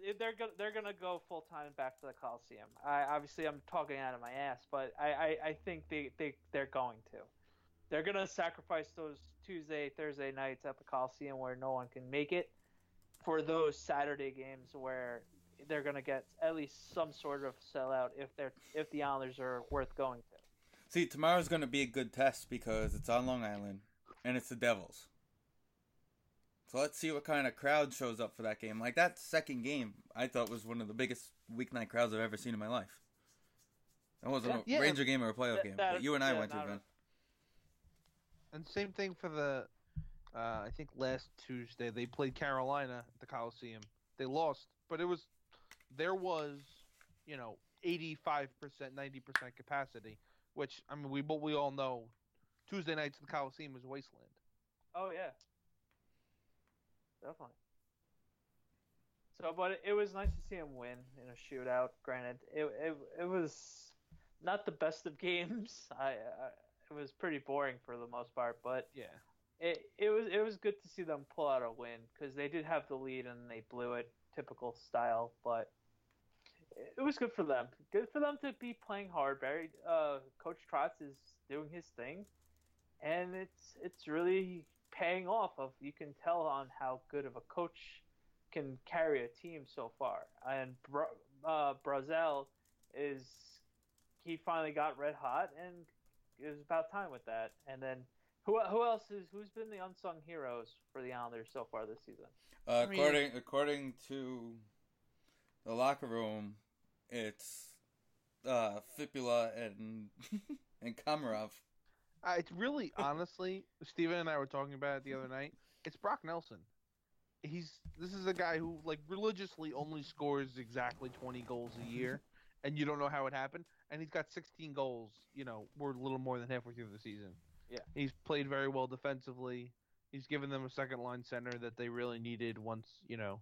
[SPEAKER 2] I they're gonna they're gonna go full time back to the Coliseum. I obviously I'm talking out of my ass, but I, I, I think they, they they're going to. They're gonna sacrifice those Tuesday Thursday nights at the Coliseum where no one can make it for those Saturday games where they're gonna get at least some sort of sellout if they're if the Islanders are worth going to.
[SPEAKER 1] See, tomorrow's going to be a good test because it's on Long Island and it's the Devils. So let's see what kind of crowd shows up for that game. Like that second game, I thought was one of the biggest weeknight crowds I've ever seen in my life. That wasn't a
[SPEAKER 3] Yeah.
[SPEAKER 1] Ranger game or a playoff
[SPEAKER 2] That-
[SPEAKER 1] game.
[SPEAKER 2] that-
[SPEAKER 1] but you and I
[SPEAKER 2] yeah,
[SPEAKER 1] went to,
[SPEAKER 2] not a-
[SPEAKER 1] man.
[SPEAKER 3] And same thing for the. Uh, I think last Tuesday they played Carolina at the Coliseum. They lost, but it was there was, you know, eighty five percent, ninety percent capacity. Which I mean, we but we all know, Tuesday nights at the Coliseum is wasteland.
[SPEAKER 2] Oh yeah, definitely. So, but it was nice to see him win in a shootout. Granted, it it, it was not the best of games. I, I it was pretty boring for the most part, but
[SPEAKER 3] Yeah.
[SPEAKER 2] it it was it was good to see them pull out a win because they did have the lead and they blew it, typical style. But it was good for them. Good for them to be playing hard. Barry, uh, Coach Trotz is doing his thing, and it's it's really paying off. Of you can tell on how good of a coach can carry a team so far. And Br- uh, Barzal is he finally got red hot, and it was about time with that. And then who who else is who's been the unsung heroes for the Islanders so far this season?
[SPEAKER 1] Uh,
[SPEAKER 3] I mean-
[SPEAKER 1] according according to the locker room, it's uh, Filppula and and Komarov.
[SPEAKER 3] Uh, it's really honestly, Steven and I were talking about it the other night. It's Brock Nelson. He's this is a guy who like religiously only scores exactly 20 goals a year, and you don't know how it happened. And he's got 16 goals. You know, we're a little more than halfway through the season.
[SPEAKER 2] Yeah.
[SPEAKER 3] he's played very well defensively. He's given them a second line center that they really needed once you know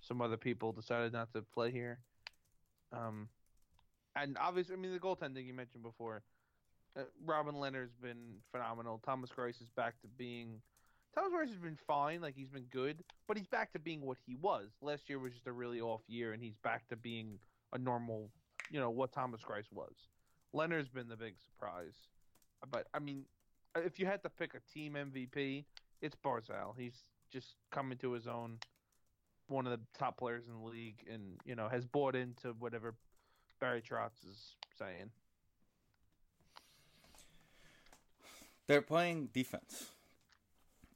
[SPEAKER 3] some other people decided not to play here. Um, and obviously, I mean the goaltending you mentioned before. Uh, Robin Lehner's been phenomenal. Thomas Greiss is back to being. Thomas Greiss has been fine, like he's been good, but he's back to being what he was. Last year was just a really off year, and he's back to being a normal, you know, what Thomas Greiss was. Lehner's been the big surprise, but I mean, if you had to pick a team MVP, it's Barzal. He's just coming to his own, one of the top players in the league, and you know has bought into whatever Barry Trotz is saying.
[SPEAKER 1] They're playing defense.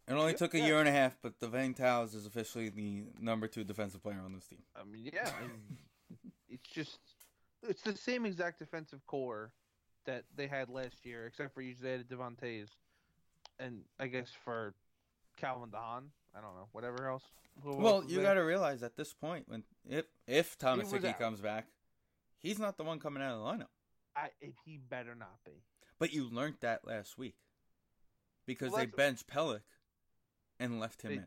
[SPEAKER 1] It only took a
[SPEAKER 3] Yeah.
[SPEAKER 1] year and a half, but Vang Taos is officially the number two defensive player on this team.
[SPEAKER 3] I mean, yeah, it's just it's the same exact defensive core that they had last year, except for usually they added Devon Toews, and I guess for Calvin de Haan, I don't know, whatever else.
[SPEAKER 1] Well, you got to realize at this point, when if if Thomas Hickey
[SPEAKER 3] out.
[SPEAKER 1] comes back, he's not the one coming out of the lineup.
[SPEAKER 3] I, he better not be.
[SPEAKER 1] But you learned that last week because
[SPEAKER 3] Well,
[SPEAKER 1] they benched Pelech and left him
[SPEAKER 3] They-
[SPEAKER 1] in,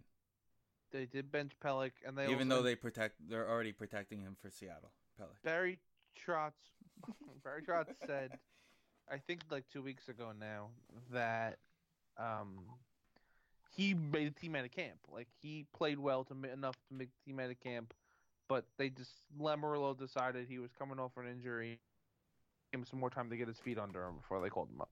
[SPEAKER 3] They did bench Pelech, and they
[SPEAKER 1] even
[SPEAKER 3] also,
[SPEAKER 1] though they protect. They're already protecting him for Seattle. Pelech.
[SPEAKER 3] Barry Trotz Barry Trotz said, I think like two weeks ago now that um he made a team out of camp. Like he played well to enough to make the team out of camp, but they just Lamoriello decided he was coming off an injury. Gave him some more time to get his feet under him before they called him up.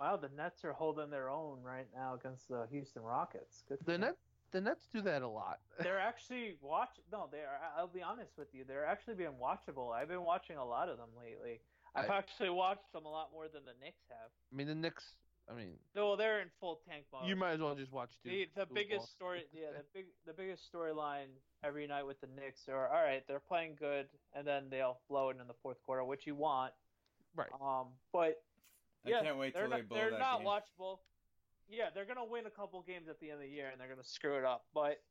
[SPEAKER 2] Wow, the Nets are holding their own right now against the Houston Rockets. Good.
[SPEAKER 3] The
[SPEAKER 2] them.
[SPEAKER 3] Net the Nets do that a lot.
[SPEAKER 2] They're actually watch. No, they are. I'll be honest with you. They're actually being watchable. I've been watching a lot of them lately. I've
[SPEAKER 3] I-
[SPEAKER 2] actually watched them a lot more than the Knicks have.
[SPEAKER 3] I mean the Knicks. I mean
[SPEAKER 2] No, they're in full tank mode.
[SPEAKER 3] you might as well just watch.
[SPEAKER 2] the
[SPEAKER 3] Duke
[SPEAKER 2] the
[SPEAKER 3] Duke
[SPEAKER 2] biggest
[SPEAKER 3] ball.
[SPEAKER 2] story, yeah, the big the biggest storyline every night with the Knicks are all right. They're playing good, and then they'll blow it in the fourth quarter, which you want.
[SPEAKER 3] Right.
[SPEAKER 2] Um, but
[SPEAKER 1] I
[SPEAKER 2] yeah,
[SPEAKER 1] can't wait
[SPEAKER 2] they're
[SPEAKER 1] till
[SPEAKER 2] not,
[SPEAKER 1] they blow
[SPEAKER 2] they're
[SPEAKER 1] that
[SPEAKER 2] not
[SPEAKER 1] game.
[SPEAKER 2] watchable. Yeah, they're gonna win a couple games at the end of the year, and they're gonna screw it up. But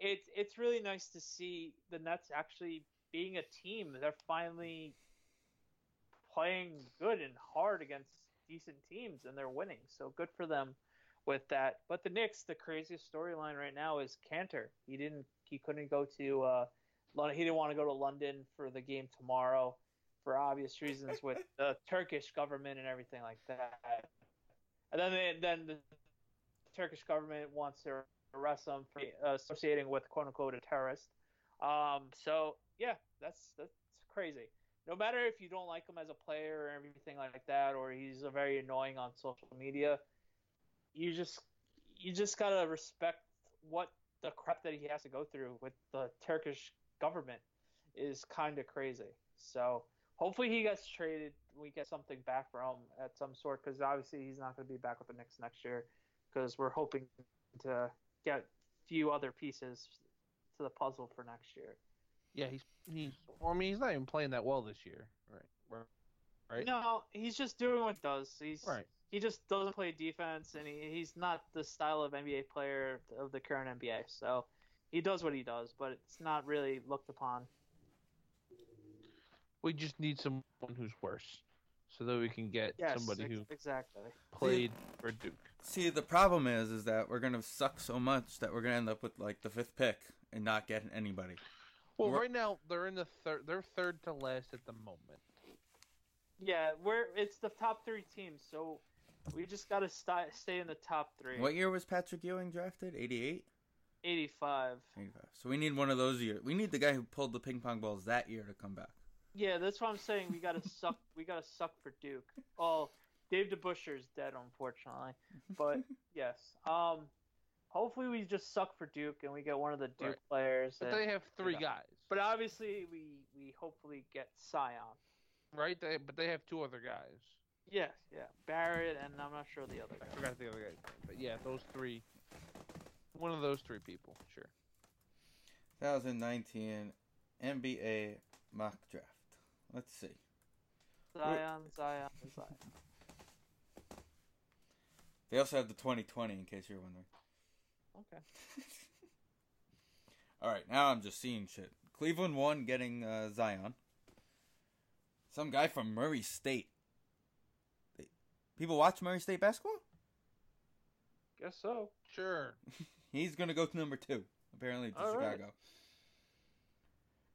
[SPEAKER 2] it's it's really nice to see the Nets actually being a team. They're finally playing good and hard against decent teams, and they're winning. So good for them with that. But the Knicks, the craziest storyline right now is Kanter. He didn't, he couldn't go to, uh. He didn't want to go to London for the game tomorrow for obvious reasons with the Turkish government and everything like that. And then they, then the Turkish government wants to arrest him for associating with quote unquote a terrorist. Um, so yeah, that's that's crazy. No matter if you don't like him as a player or everything like that, or he's a very annoying on social media, you just you just gotta respect what the crap that he has to go through with the Turkish government is kind of crazy. So hopefully he gets traded. We get something back from at some sort because obviously he's not going to be back with the Knicks next year because we're hoping to get a few other pieces to the puzzle for next year.
[SPEAKER 3] Yeah, he's he's. Well, I mean, he's not even playing that well this year. Right. Right. Right.
[SPEAKER 2] No, he's just doing what he does. He's
[SPEAKER 3] Right.
[SPEAKER 2] he just doesn't play defense, and he, he's not the style of NBA player of the current NBA. So he does what he does, but it's not really looked upon.
[SPEAKER 3] We just need someone who's worse, so that we can get
[SPEAKER 2] Yes,
[SPEAKER 3] somebody
[SPEAKER 2] ex-
[SPEAKER 3] who
[SPEAKER 2] exactly.
[SPEAKER 3] played for Duke.
[SPEAKER 1] See, the problem is, is that we're gonna suck so much that we're gonna end up with like the fifth pick and not getting anybody.
[SPEAKER 3] Well,
[SPEAKER 1] We're-
[SPEAKER 3] right now they're in the third. They're third to last at the moment.
[SPEAKER 2] Yeah, we're it's the top three teams, so we just got to st- stay in the top three.
[SPEAKER 1] What year was Patrick Ewing drafted? 88?
[SPEAKER 2] 85.
[SPEAKER 1] 85. So we need one of those years. We need the guy who pulled the ping pong balls that year to come back.
[SPEAKER 2] Yeah, that's what I'm saying. We got to suck. We got to suck for Duke. Oh, Dave DeBusschere's dead, unfortunately. But yes. Um, Hopefully, we just suck for Duke and we get one of the Duke
[SPEAKER 3] Right.
[SPEAKER 2] players.
[SPEAKER 3] But
[SPEAKER 2] and-
[SPEAKER 3] they have three
[SPEAKER 2] Yeah.
[SPEAKER 3] guys,
[SPEAKER 2] but obviously, we we hopefully get Zion.
[SPEAKER 3] right? They but they have two other guys.
[SPEAKER 2] Yes, yeah, Barrett, and I'm not sure the other
[SPEAKER 3] I
[SPEAKER 2] guy.
[SPEAKER 3] forgot the other guy's name, but yeah, those three. One of those three people, sure.
[SPEAKER 1] 2019 NBA mock draft. Let's see.
[SPEAKER 2] Zion, Zion, Zion.
[SPEAKER 1] They also have the 2020, in case you're wondering.
[SPEAKER 2] Okay.
[SPEAKER 1] All right, now I'm just seeing shit. Cleveland won, getting uh, Zion. Some guy from Murray State. They, people watch Murray State basketball.
[SPEAKER 2] Guess so.
[SPEAKER 3] Sure.
[SPEAKER 1] He's gonna go to number two, apparently to
[SPEAKER 2] All right.
[SPEAKER 1] Chicago.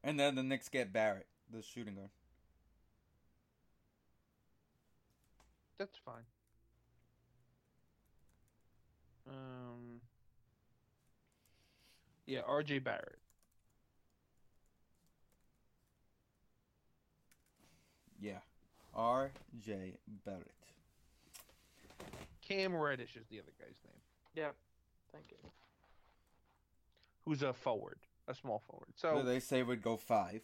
[SPEAKER 1] And then the Knicks get Barrett, the shooting guard.
[SPEAKER 3] That's fine. Um. Yeah, R.J. Barrett.
[SPEAKER 1] Yeah, R.J. Barrett.
[SPEAKER 3] Cam Reddish is the other guy's name.
[SPEAKER 2] Yeah. Thank you.
[SPEAKER 3] Who's a forward, a small forward.
[SPEAKER 1] So
[SPEAKER 3] So
[SPEAKER 1] they say would go five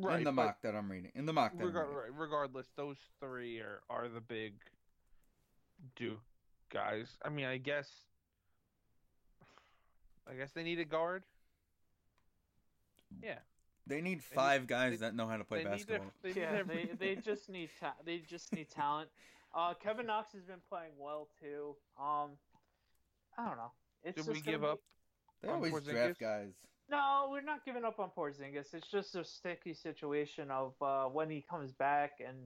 [SPEAKER 3] right,
[SPEAKER 1] in the mock that I'm reading. In the mock that I'm reading.
[SPEAKER 3] right, regardless, those three are are the big Duke guys. I mean, I guess. I guess they need a guard. Yeah.
[SPEAKER 1] They need
[SPEAKER 3] They
[SPEAKER 1] five guys
[SPEAKER 3] they-
[SPEAKER 1] that know how to play
[SPEAKER 3] they need their-
[SPEAKER 1] basketball.
[SPEAKER 3] they need
[SPEAKER 2] yeah,
[SPEAKER 3] their-
[SPEAKER 2] they they just need ta- they just need talent. Uh, Kevin Knox has been playing well too. Um, I don't know. It's
[SPEAKER 3] Did
[SPEAKER 2] just
[SPEAKER 3] we give
[SPEAKER 2] be-
[SPEAKER 3] up?
[SPEAKER 1] They always draft guys.
[SPEAKER 2] No, we're not giving up on Porzingis. It's just a sticky situation of uh, when he comes back and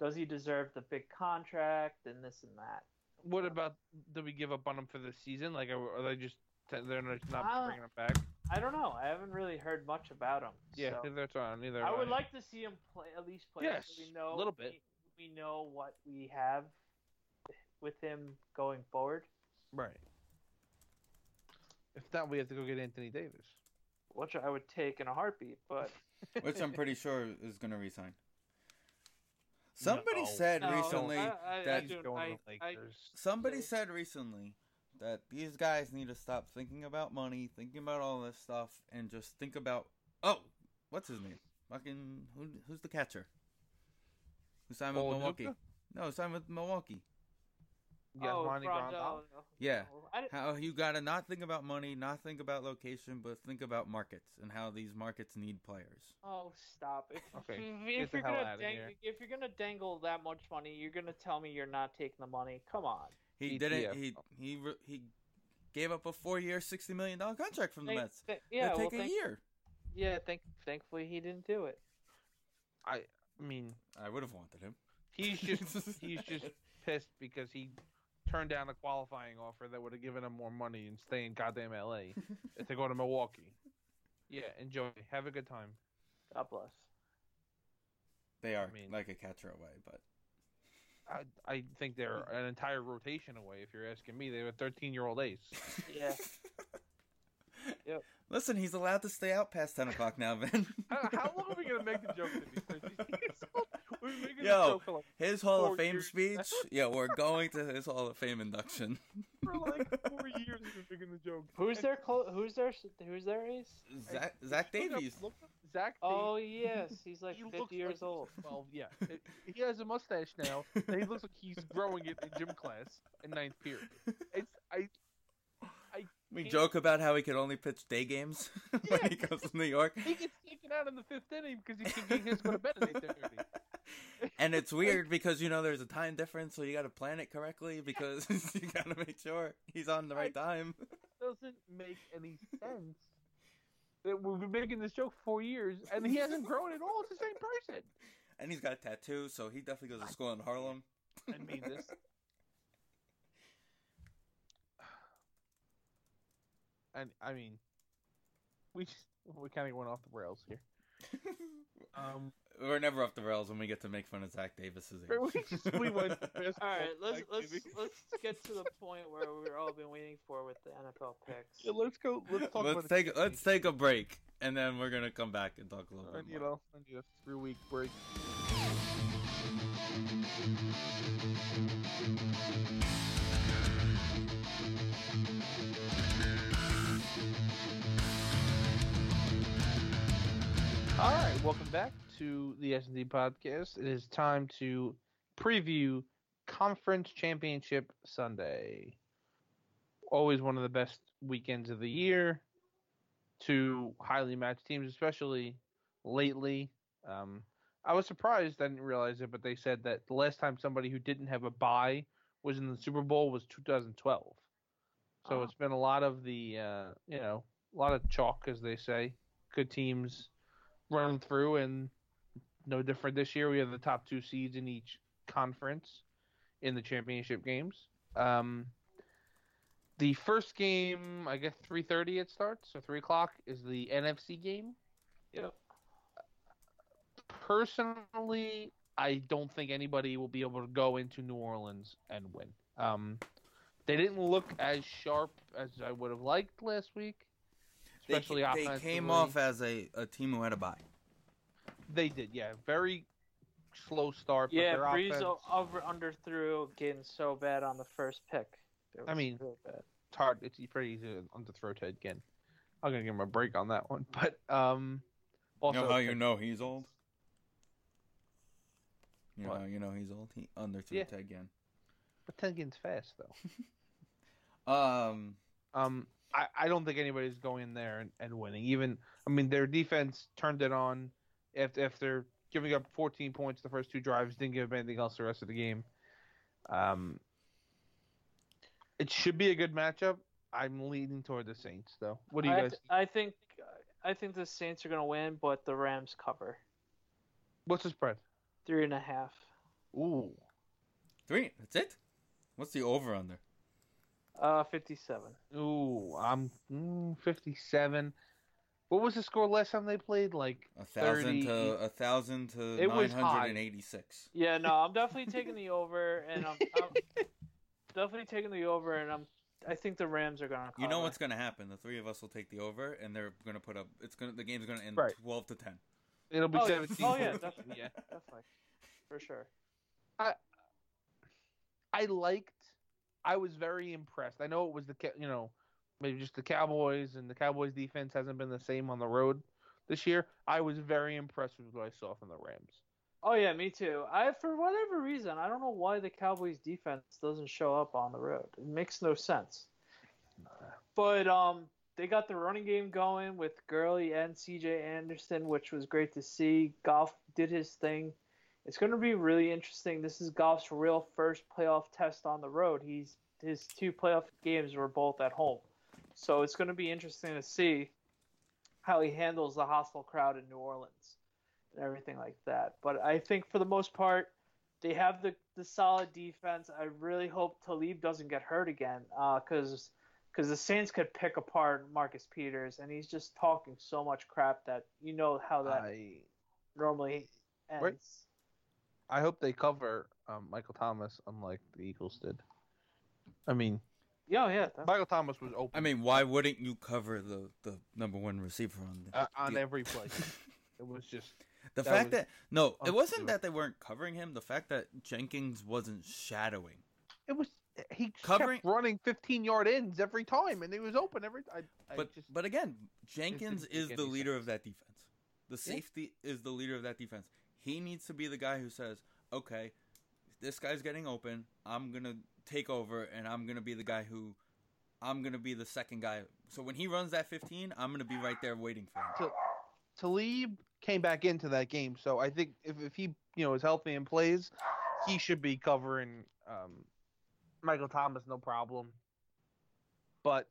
[SPEAKER 2] does he deserve the big contract and this and that.
[SPEAKER 3] What about? Do we give up on him for the season? Like, are, are they just they're not
[SPEAKER 2] Uh,
[SPEAKER 3] bringing him back?
[SPEAKER 2] I don't know. I haven't really heard much about him.
[SPEAKER 3] Yeah,
[SPEAKER 2] so.
[SPEAKER 3] neither that's on. Neither.
[SPEAKER 2] I would like to see him play at least play.
[SPEAKER 3] Yes,
[SPEAKER 2] so we know
[SPEAKER 3] a little bit.
[SPEAKER 2] We, we know what we have with him going forward,
[SPEAKER 3] right. If not, we have to go get Anthony Davis.
[SPEAKER 2] Which I would take in a heartbeat. But
[SPEAKER 1] which I'm pretty sure is going to resign. Somebody
[SPEAKER 3] No.
[SPEAKER 1] said
[SPEAKER 2] No,
[SPEAKER 1] recently
[SPEAKER 2] I, I, I,
[SPEAKER 1] that-
[SPEAKER 3] He's going
[SPEAKER 2] I,
[SPEAKER 3] to the
[SPEAKER 2] I,
[SPEAKER 1] somebody
[SPEAKER 2] Yeah.
[SPEAKER 1] said recently that these guys need to stop thinking about money, thinking about all this stuff, and just think about oh, what's his name? Fucking who? Who's the catcher? Who signed with Milwaukee?
[SPEAKER 3] Nuka?
[SPEAKER 1] No, signed with Milwaukee.
[SPEAKER 2] Oh,
[SPEAKER 3] Yasmani
[SPEAKER 2] Rondo,
[SPEAKER 3] Grandal?
[SPEAKER 1] Yeah. How you gotta not think about money, not think about location, but think about markets and how these markets need players.
[SPEAKER 2] Oh, stop! If,
[SPEAKER 3] Okay,
[SPEAKER 2] if,
[SPEAKER 3] get
[SPEAKER 2] if
[SPEAKER 3] the
[SPEAKER 2] you're
[SPEAKER 3] hell
[SPEAKER 2] gonna dang,
[SPEAKER 3] here.
[SPEAKER 2] if you're gonna dangle that much money, you're gonna tell me you're not taking the money. Come on.
[SPEAKER 1] He
[SPEAKER 3] ETF.
[SPEAKER 1] didn't. He he re- he gave up a four-year, sixty million dollar contract from the
[SPEAKER 2] Thank-
[SPEAKER 1] Mets.
[SPEAKER 2] th-
[SPEAKER 1] It'd
[SPEAKER 2] yeah, well,
[SPEAKER 1] take a
[SPEAKER 2] thank,
[SPEAKER 1] year.
[SPEAKER 2] yeah. Thank, thankfully, he didn't do it.
[SPEAKER 3] I mean,
[SPEAKER 1] I would have wanted him.
[SPEAKER 3] he's just he's just pissed because he turned down a qualifying offer that would have given him more money and stay in goddamn LA to go to Milwaukee. Yeah, enjoy. Have a good time.
[SPEAKER 2] God bless.
[SPEAKER 1] They are
[SPEAKER 3] mean-
[SPEAKER 1] like a catcher away, but
[SPEAKER 3] I I think they're an entire rotation away. If you're asking me, they have a 13 year old ace.
[SPEAKER 2] Yeah. Yep.
[SPEAKER 1] Listen, he's allowed to stay out past ten o'clock now, man.
[SPEAKER 3] how, how long are we gonna make the joke that he's
[SPEAKER 1] Yo,
[SPEAKER 3] joke for like,
[SPEAKER 1] His Hall of Fame
[SPEAKER 3] years
[SPEAKER 1] speech. Yeah, we're going to his Hall of Fame induction.
[SPEAKER 3] for like four years. We've been making the joke.
[SPEAKER 2] Who's their clo- Who's their Who's their ace?
[SPEAKER 1] Zach, Zach
[SPEAKER 3] Look up-
[SPEAKER 1] Davies.
[SPEAKER 3] look up Zach
[SPEAKER 2] Oh yes, he's like
[SPEAKER 3] He
[SPEAKER 2] 50 years
[SPEAKER 3] like
[SPEAKER 2] old.
[SPEAKER 3] Well, yeah. He has a mustache now, and he looks like he's growing it in gym class in ninth period. It's I.
[SPEAKER 1] We joke about how he could only pitch day games when he comes to New York.
[SPEAKER 3] He gets taken out in the fifth inning because he, can- he has to go to bed at eight thirty.
[SPEAKER 1] And it's weird because you know there's a time difference, so you got to plan it correctly because you got to make sure he's on the right time.
[SPEAKER 3] Doesn't make any sense. That We've been making this joke for years, and he hasn't grown at all. It's the same person.
[SPEAKER 1] And he's got a tattoo, so he definitely goes to school in Harlem.
[SPEAKER 3] I mean this. And I mean, we just, we kind of went off the rails here. Um,
[SPEAKER 1] We're never off the rails when we get to make fun of Zach Davies's
[SPEAKER 3] we,
[SPEAKER 1] age.
[SPEAKER 3] we went
[SPEAKER 2] All right, let's let's let's get to the point where we've all been waiting for with the NFL picks.
[SPEAKER 3] Yeah, let's go. Let's talk
[SPEAKER 1] let's
[SPEAKER 3] about
[SPEAKER 1] take let's take a break and then we're gonna come back and talk a little
[SPEAKER 3] I
[SPEAKER 1] bit
[SPEAKER 3] need
[SPEAKER 1] more.
[SPEAKER 3] a, I need a three week break. All right, welcome back to the S&D podcast. It is time to preview Conference Championship Sunday. Always one of the best weekends of the year. Two highly matched teams, especially lately. Um, I was surprised. I didn't realize it, but they said that the last time somebody who didn't have a bye was in the Super Bowl was 2012. So
[SPEAKER 2] Oh.
[SPEAKER 3] it's been a lot of the, uh, you know, a lot of chalk, as they say. Good teams run through, and no different this year. We have the top two seeds in each conference in the championship games. Um, the first game, I guess, 3:30 it starts, so three o'clock is the NFC game
[SPEAKER 2] Yep.
[SPEAKER 3] personally, I don't think anybody will be able to go into New Orleans and win. Um, they didn't look as sharp as I would have liked last week, especially
[SPEAKER 1] they
[SPEAKER 3] offensively.
[SPEAKER 1] came off as a, a team who had a bye.
[SPEAKER 3] They did, yeah. Very slow start. but
[SPEAKER 2] Yeah,
[SPEAKER 3] their
[SPEAKER 2] Brees
[SPEAKER 3] offense,
[SPEAKER 2] o- over underthrew getting so bad on the first pick. It
[SPEAKER 3] I
[SPEAKER 2] was
[SPEAKER 3] mean,
[SPEAKER 2] really bad.
[SPEAKER 3] it's hard. It's pretty easy to underthrow Ted Ginn. I'm gonna give him a break on that one, but um, also
[SPEAKER 1] you know how you know he's old? You know
[SPEAKER 3] What?
[SPEAKER 1] how you know he's old? He underthrew
[SPEAKER 3] Yeah.
[SPEAKER 1] Ted again.
[SPEAKER 3] but Ted Ginn's fast though.
[SPEAKER 1] Um,
[SPEAKER 3] Um, I, I don't think anybody's going in there and, and winning. Even I mean, their defense turned it on if if they're giving up 14 points the first two drives, didn't give up anything else the rest of the game. Um, it should be a good matchup. I'm leaning toward the Saints, though. What do you
[SPEAKER 2] I,
[SPEAKER 3] guys?
[SPEAKER 2] th- I think I think the Saints are gonna win, but the Rams cover
[SPEAKER 3] What's the spread?
[SPEAKER 2] three and a half.
[SPEAKER 3] Ooh,
[SPEAKER 1] three. That's it. What's the over under?
[SPEAKER 2] Uh, fifty-seven.
[SPEAKER 3] ooh, I'm mm, 57. What was the score last time they played? Like
[SPEAKER 1] A thousand
[SPEAKER 3] 30
[SPEAKER 1] to a thousand to
[SPEAKER 3] It
[SPEAKER 1] nine
[SPEAKER 3] was
[SPEAKER 1] hundred and eighty-six.
[SPEAKER 2] Yeah, no, I'm definitely taking the over, and I'm, I'm definitely taking the over, and I'm. I think the Rams are gonna. Cover.
[SPEAKER 1] You know what's gonna happen? The three of us will take the over, and they're gonna put up. It's gonna. The game's gonna end
[SPEAKER 3] Right.
[SPEAKER 1] twelve to ten.
[SPEAKER 3] it'll be
[SPEAKER 2] Oh, yeah.
[SPEAKER 3] 17.
[SPEAKER 2] Oh yeah, definitely.
[SPEAKER 3] yeah.
[SPEAKER 2] definitely, for sure.
[SPEAKER 3] I liked. I was very impressed. I know it was the you know maybe just the Cowboys and the Cowboys defense hasn't been the same on the road this year. I was very impressed with what I saw from the Rams.
[SPEAKER 2] Oh yeah, me too. I for whatever reason, I don't know why the Cowboys defense doesn't show up on the road. It makes no sense. But um they got the running game going with Gurley and CJ Anderson, which was great to see. Goff did his thing. It's going to be really interesting. This is Goff's real first playoff test on the road. He's his two playoff games were both at home. So it's going to be interesting to see how he handles the hostile crowd in New Orleans and everything like that. But I think for the most part, they have the, the solid defense. I really hope Talib doesn't get hurt again uh, because because the Saints could pick apart Marcus Peters, and he's just talking so much crap that you know how that
[SPEAKER 3] I
[SPEAKER 2] normally ends.
[SPEAKER 3] Right. I hope they cover um, Michael Thomas, unlike the Eagles did. I mean,
[SPEAKER 2] Yeah, yeah. That's,
[SPEAKER 3] Michael Thomas was open
[SPEAKER 1] I mean, why wouldn't you cover the the number one receiver on the,
[SPEAKER 3] uh, on
[SPEAKER 1] the-
[SPEAKER 3] every play. it was just
[SPEAKER 1] The
[SPEAKER 3] That
[SPEAKER 1] fact
[SPEAKER 3] was
[SPEAKER 1] that no, it wasn't that they weren't covering him. The fact that Jenkins wasn't shadowing.
[SPEAKER 3] it was he
[SPEAKER 1] Covering-
[SPEAKER 3] kept running 15 yard ends every time, and he was open every. I, I
[SPEAKER 1] But
[SPEAKER 3] just
[SPEAKER 1] but again, Jenkins is the leader
[SPEAKER 3] sense.
[SPEAKER 1] of that defense. The
[SPEAKER 3] Yeah.
[SPEAKER 1] safety is the leader of that defense. He needs to be the guy who says, "Okay, this guy's getting open. I'm gonna take over, and I'm gonna be the guy who, I'm gonna be the second guy. So when he runs that 15, I'm gonna be right there waiting for him."
[SPEAKER 3] Talib came back into that game, so I think if, if he you know is healthy and plays, he should be covering um, Michael Thomas no problem. But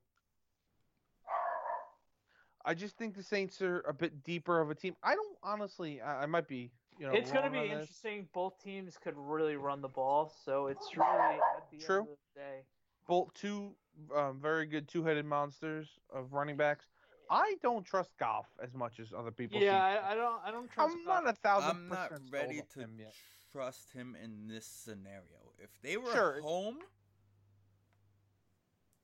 [SPEAKER 3] I just think the Saints are a bit deeper of a team. I don't honestly. I, I might be you know.
[SPEAKER 2] it's going to be
[SPEAKER 3] on this.
[SPEAKER 2] interesting. Both teams could really run the ball, so it's really at the
[SPEAKER 3] True.
[SPEAKER 2] end of the day.
[SPEAKER 3] Both two um, very good two-headed monsters of running backs. I don't trust Goff as much as other people.
[SPEAKER 2] Yeah. I, I don't. I don't trust.
[SPEAKER 3] I'm not a thousand
[SPEAKER 1] I'm not
[SPEAKER 3] percent
[SPEAKER 1] ready to
[SPEAKER 3] him
[SPEAKER 1] trust him in this scenario. If they were
[SPEAKER 3] Sure.
[SPEAKER 1] home,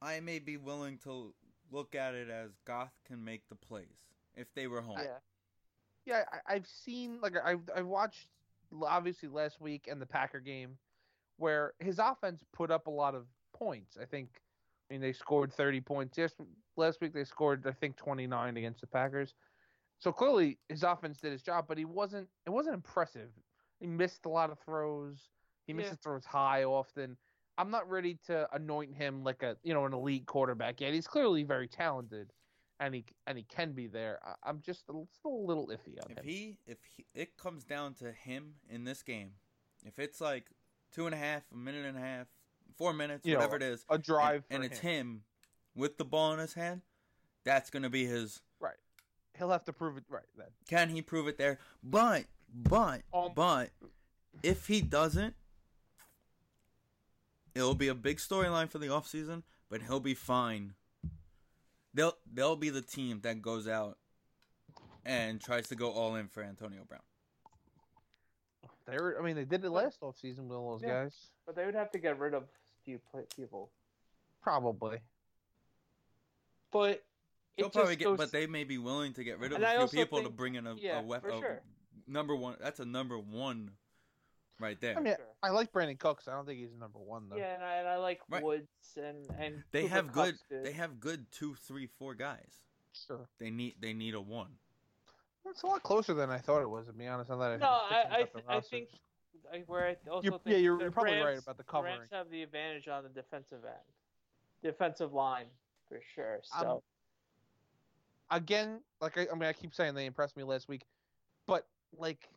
[SPEAKER 1] I may be willing to look at it as Goff can make the plays. If they were home,
[SPEAKER 2] Yeah.
[SPEAKER 3] Yeah, I, I've seen like I've I've watched obviously last week and the Packer game, where his offense put up a lot of points. I think, I mean they scored 30 points. Yes, last week they scored I think 29 against the Packers. So clearly his offense did his job, but he wasn't. It wasn't impressive. He missed a lot of throws. He
[SPEAKER 2] Yeah.
[SPEAKER 3] misses throws high often. I'm not ready to anoint him like a you know an elite quarterback yet. He's clearly very talented, and he and he can be there. I, I'm just a, still a little iffy on
[SPEAKER 1] if
[SPEAKER 3] him.
[SPEAKER 1] he if he, it comes down to him in this game, if it's like two and a half, a minute and a half, four minutes,
[SPEAKER 3] You know,
[SPEAKER 1] whatever it is,
[SPEAKER 3] a drive
[SPEAKER 1] and, and it's
[SPEAKER 3] him.
[SPEAKER 1] him with the ball in his hand, that's gonna be his. Right.
[SPEAKER 3] He'll have to prove it right then.
[SPEAKER 1] Can he prove it there? But but
[SPEAKER 3] Um,
[SPEAKER 1] but if he doesn't, it'll be a big storyline for the offseason, but he'll be fine. They'll they'll be the team that goes out and tries to go all in for Antonio Brown.
[SPEAKER 3] They were, I mean, they did it last offseason with all those
[SPEAKER 2] Yeah.
[SPEAKER 3] guys.
[SPEAKER 2] But they would have to get rid of a few people.
[SPEAKER 3] Probably.
[SPEAKER 2] But it
[SPEAKER 1] They'll
[SPEAKER 2] just
[SPEAKER 1] probably get,
[SPEAKER 2] goes,
[SPEAKER 1] but they may be willing to get rid of
[SPEAKER 2] And I
[SPEAKER 1] a few
[SPEAKER 2] also
[SPEAKER 1] people to bring in a,
[SPEAKER 2] yeah,
[SPEAKER 1] a weapon.
[SPEAKER 2] sure.
[SPEAKER 1] Number one, that's a number one, right there.
[SPEAKER 3] I mean,
[SPEAKER 2] Sure.
[SPEAKER 3] I like Brandin Cooks. I don't think he's number one though.
[SPEAKER 2] Yeah, and I, and I like
[SPEAKER 1] Right.
[SPEAKER 2] Woods and and
[SPEAKER 1] they
[SPEAKER 2] Cooper
[SPEAKER 1] have good,
[SPEAKER 2] Kupp's
[SPEAKER 1] they have good two, three, four guys.
[SPEAKER 3] Sure.
[SPEAKER 1] They need they need a one.
[SPEAKER 3] It's a lot closer than I thought it was. To be honest, now that I
[SPEAKER 2] No, I- I
[SPEAKER 3] think
[SPEAKER 2] th- I think I, where I also
[SPEAKER 3] You're-
[SPEAKER 2] think
[SPEAKER 3] yeah, you're- you're probably right about the
[SPEAKER 2] the
[SPEAKER 3] covering.
[SPEAKER 2] Rams have the advantage on the defensive end, defensive line for sure.
[SPEAKER 3] Um,
[SPEAKER 2] So
[SPEAKER 3] again, like I, I mean, I keep saying they impressed me last week, but like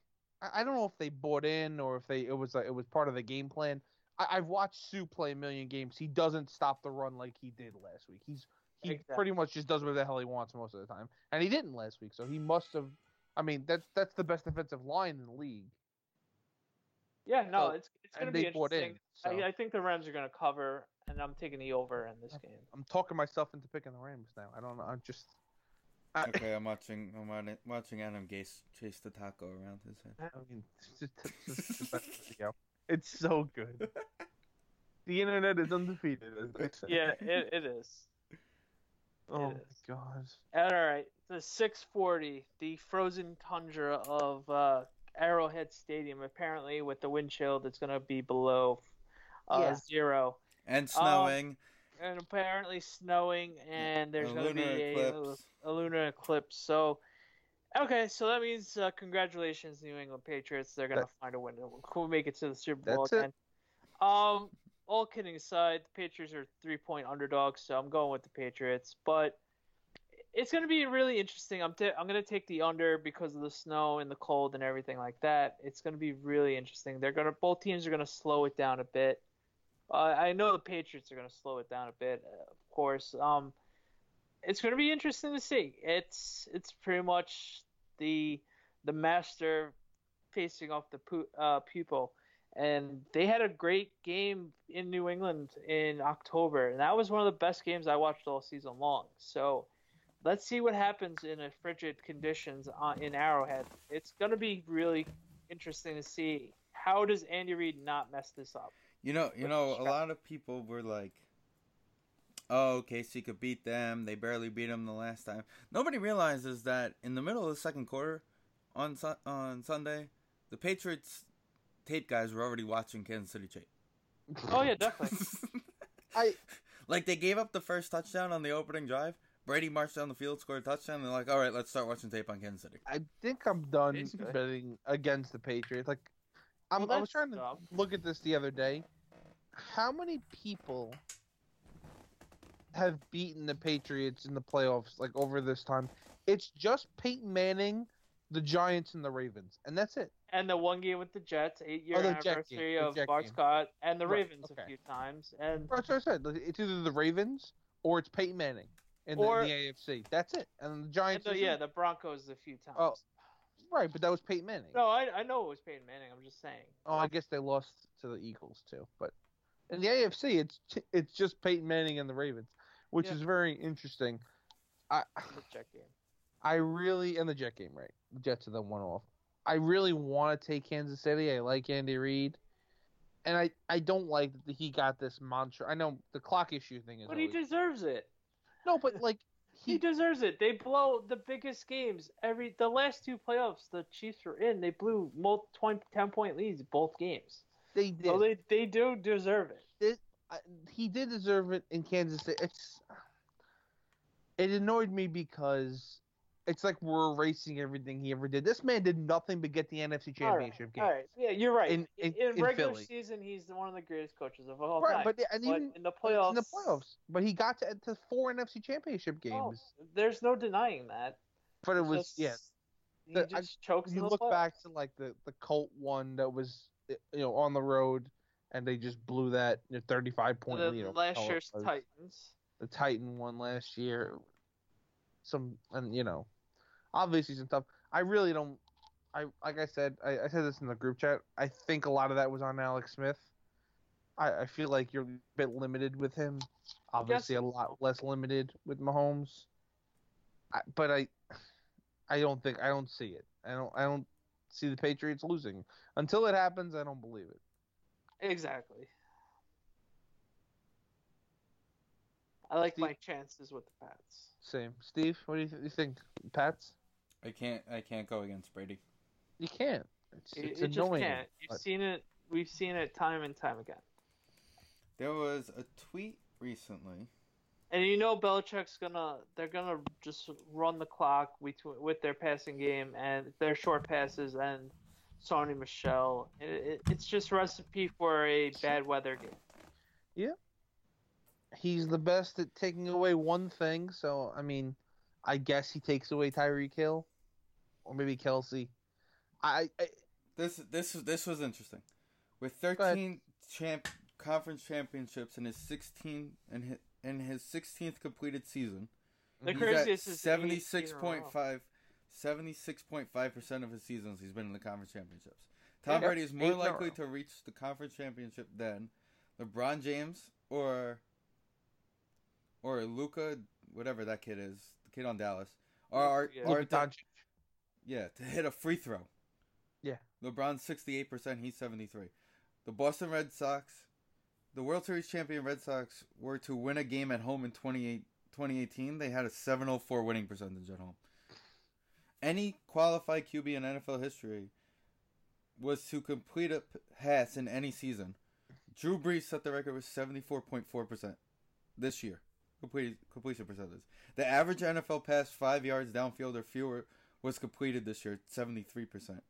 [SPEAKER 3] I, I don't know if they bought in or if they it was like, it was part of the game plan. I, I've watched Suh play a million games. He doesn't stop the run like he did last week. He's he
[SPEAKER 2] Exactly.
[SPEAKER 3] pretty much just does whatever the hell he wants most of the time, and he didn't last week. So he must have. I mean, that's that's the best defensive line in the league.
[SPEAKER 2] yeah, no,
[SPEAKER 3] so-
[SPEAKER 2] it's it's gonna be
[SPEAKER 3] they bought in,
[SPEAKER 2] interesting.
[SPEAKER 3] so.
[SPEAKER 2] I, I think the Rams are gonna cover, and I'm taking the over in this game.
[SPEAKER 3] I'm talking myself into picking the Rams now. I don't know. I'm just. I,
[SPEAKER 1] Okay, I'm watching. I'm wa- watching Adam Gase chase the taco around his head.
[SPEAKER 3] I mean, it's, just, it's, just the best video. It's so good. The internet is undefeated. As they say.
[SPEAKER 2] Yeah, it, it is.
[SPEAKER 3] Oh my god.
[SPEAKER 2] All right, the 640, the frozen tundra of uh, Arrowhead Stadium. Apparently, with the wind chill, that's going to be below uh,
[SPEAKER 3] Yeah.
[SPEAKER 2] zero,
[SPEAKER 1] And snowing.
[SPEAKER 2] And apparently snowing, and there's going to be a, a lunar eclipse. So, okay, so that means uh, congratulations, New England Patriots. They're going to find a window. We'll make it to the Super Bowl
[SPEAKER 3] That's it.
[SPEAKER 2] again. Um, all kidding aside, the Patriots are three point underdogs, so I'm going with the Patriots. But it's going to be really interesting. I'm t- I'm going to take the under because of the snow and the cold and everything like that. It's going to be really interesting. They're going to both teams are going to slow it down a bit. Uh, I know the Patriots are going to slow it down a bit, uh, of course. Um, it's going to be interesting to see. It's it's pretty much the the master facing off the pu- uh, pupil and they had a great game in New England in October, and that was one of the best games I watched all season long. So let's see what happens in a frigid conditions uh, in Arrowhead. It's going to be really interesting to see how does Andy Reid not mess this up.
[SPEAKER 1] You know, you know, a lot of people were like, "Oh, KC could beat them. They barely beat them the last time." Nobody realizes that in the middle of the second quarter, on Su- on Sunday, the Patriots tape guys were already watching Kansas City tape.
[SPEAKER 2] Oh yeah, definitely.
[SPEAKER 3] I
[SPEAKER 1] like they gave up the first touchdown on the opening drive. Brady marched down the field, scored a touchdown. They're like, "All right, let's start watching tape on Kansas City."
[SPEAKER 3] I think I'm done
[SPEAKER 2] Basically.
[SPEAKER 3] betting against the Patriots. Like, I'm,
[SPEAKER 2] Well,
[SPEAKER 3] I was trying to look at this the other day. How many people have beaten the Patriots in the playoffs like over this time? It's just Peyton Manning, the Giants, and the Ravens, and that's it.
[SPEAKER 2] and the one game with the Jets, eight year
[SPEAKER 3] Oh, the Jet game,
[SPEAKER 2] anniversary of Bart. Scott, and the
[SPEAKER 3] Right,
[SPEAKER 2] Ravens
[SPEAKER 3] okay.
[SPEAKER 2] a few times, and
[SPEAKER 3] That's what I said. It's either the Ravens or it's Peyton Manning in the, in the AFC. That's it. And the
[SPEAKER 2] and
[SPEAKER 3] Giants.
[SPEAKER 2] the, yeah, the Broncos a few oh, times.
[SPEAKER 3] Oh, right, but that was Peyton Manning.
[SPEAKER 2] No, I I know it was Peyton Manning. I'm just saying.
[SPEAKER 3] Oh, I guess they lost to the Eagles too. But in the AFC, it's it's just Peyton Manning and the Ravens, which
[SPEAKER 2] Yeah.
[SPEAKER 3] is very interesting. I
[SPEAKER 2] the Jet game.
[SPEAKER 3] I really in the Jet game, right? The Jets are the one off. I really want to take Kansas City. I like Andy Reid, and I I don't like that he got this mantra. I know the clock issue thing is.
[SPEAKER 2] But he deserves it.
[SPEAKER 3] no, but like
[SPEAKER 2] He deserves it. They blow the biggest games every. The last two playoffs the Chiefs were in, they blew mul 20, 10 point leads both games.
[SPEAKER 3] they did.
[SPEAKER 2] So they they do deserve it.
[SPEAKER 3] I, he did deserve it in Kansas City. It's it annoyed me because it's like we're erasing everything he ever did. This man did nothing but get the NFC
[SPEAKER 2] All right,
[SPEAKER 3] Championship game.
[SPEAKER 2] All right, yeah, you're right.
[SPEAKER 3] In-
[SPEAKER 2] In,
[SPEAKER 3] in- in
[SPEAKER 2] regular
[SPEAKER 3] Philly.
[SPEAKER 2] season, he's one of the greatest coaches of all
[SPEAKER 3] Right,
[SPEAKER 2] time.
[SPEAKER 3] but and
[SPEAKER 2] But
[SPEAKER 3] even
[SPEAKER 2] in the playoffs,
[SPEAKER 3] in the playoffs, but he got to, to four NFC Championship oh, games.
[SPEAKER 2] oh, there's no denying that.
[SPEAKER 3] but it was
[SPEAKER 2] just-
[SPEAKER 3] yeah.
[SPEAKER 2] He
[SPEAKER 3] the- I-
[SPEAKER 2] just chokes.
[SPEAKER 3] You look
[SPEAKER 2] playoffs.
[SPEAKER 3] back to like the the Colt one that was you know on the road, and they just blew that you know, 35 point
[SPEAKER 2] the
[SPEAKER 3] lead.
[SPEAKER 2] last year's. Titans.
[SPEAKER 3] the Titan one last year. Some and you know, obviously some stuff. I really don't. I like I said. I, I said this in the group chat. I think a lot of that was on Alex Smith. I, I feel like you're a bit limited with him. Obviously, a lot less limited with Mahomes. I, but I, I don't think I don't see it. I don't. I don't see the Patriots losing until it happens. I don't believe it.
[SPEAKER 2] Exactly. I like
[SPEAKER 3] Steve-
[SPEAKER 2] my chances with the Pats.
[SPEAKER 3] Same. Steve, what do you, th- you think? Pats?
[SPEAKER 1] I can't. I can't go against Brady.
[SPEAKER 3] You can't. It's,
[SPEAKER 2] It,
[SPEAKER 3] it's
[SPEAKER 2] it just
[SPEAKER 3] annoying.
[SPEAKER 2] can't. You've
[SPEAKER 3] but-
[SPEAKER 2] seen it. We've seen it time and time again.
[SPEAKER 1] There was a tweet recently.
[SPEAKER 2] And you know Belichick's gonna they're gonna just run the clock with with their passing game and their short passes and Sony Michel. It, it, it's just recipe for a bad weather game. Yeah.
[SPEAKER 3] He's the best at taking away one thing. So I mean, I guess he takes away Tyreek Hill, or maybe Kelce. I, I
[SPEAKER 1] This this this was interesting. With 13 champ conference championships in his 16 and his, in his 16th completed season,
[SPEAKER 2] The
[SPEAKER 1] he's at
[SPEAKER 2] craziest is 18 in a row.
[SPEAKER 1] 76.5 76.5% of his seasons he's been in the conference championships. Tom
[SPEAKER 3] Yeah,
[SPEAKER 1] Brady is more likely to reach the conference championship than LeBron James or or Luka, whatever that kid is, the kid on Dallas, or or,
[SPEAKER 2] Yeah.
[SPEAKER 1] or to-
[SPEAKER 3] Doncic.
[SPEAKER 1] yeah, to hit a free throw.
[SPEAKER 3] Yeah.
[SPEAKER 1] LeBron's 68%, he's 73. The Boston Red Sox, the World Series champion Red Sox were to win a game at home in 28, 2018, they had a 704 winning percentage at home. Any qualified QB in NFL history was to complete a pass in any season. Drew Brees set the record with 74.4% this year. Complete, completion percentage. The average NFL pass 5 yards downfield or fewer was completed this year, seventy three percent.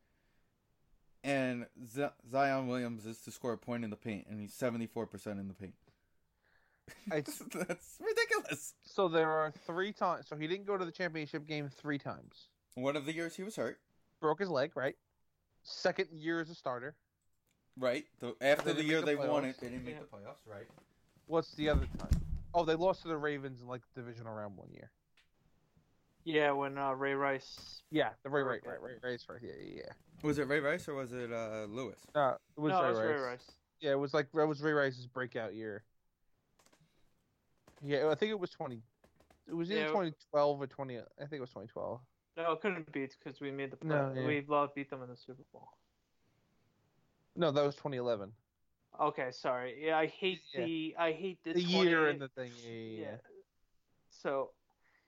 [SPEAKER 1] And Z- Zion Williams is to score a point in the paint, and he's seventy four percent in the paint.
[SPEAKER 3] It's-
[SPEAKER 1] That's ridiculous.
[SPEAKER 3] So there are three times. So he didn't go to the championship game three times.
[SPEAKER 1] One of the years he was hurt,
[SPEAKER 3] Broke his leg, right? Second year as a starter.
[SPEAKER 1] right? The, after the year
[SPEAKER 3] make
[SPEAKER 1] they
[SPEAKER 3] the
[SPEAKER 1] won it, they didn't make
[SPEAKER 2] Yeah.
[SPEAKER 1] the playoffs, right?
[SPEAKER 3] What's the other time? Oh, they lost to the Ravens in like divisional round one year.
[SPEAKER 2] Yeah, when uh, Ray Rice.
[SPEAKER 3] Yeah, the Ray, right,
[SPEAKER 2] Okay.
[SPEAKER 3] right, right, right, right. Yeah, yeah, yeah.
[SPEAKER 1] Was it Ray Rice or was it uh, Lewis?
[SPEAKER 3] No, it was
[SPEAKER 2] no,
[SPEAKER 3] Ray
[SPEAKER 2] it was
[SPEAKER 3] Rice.
[SPEAKER 2] Ray Rice.
[SPEAKER 3] Yeah, it was like that was Ray Rice's breakout year. Yeah, I think it was twenty. It was either
[SPEAKER 2] Yeah.
[SPEAKER 3] 2012 or 20. I think it was 2012.
[SPEAKER 2] No, it couldn't be because we made the play.
[SPEAKER 3] No, yeah.
[SPEAKER 2] We love beat them in the Super Bowl.
[SPEAKER 3] No, that was 2011.
[SPEAKER 2] Okay, sorry. Yeah, I hate
[SPEAKER 3] Yeah.
[SPEAKER 2] the I hate the,
[SPEAKER 3] The year and the thing. Yeah, yeah, yeah.
[SPEAKER 2] So,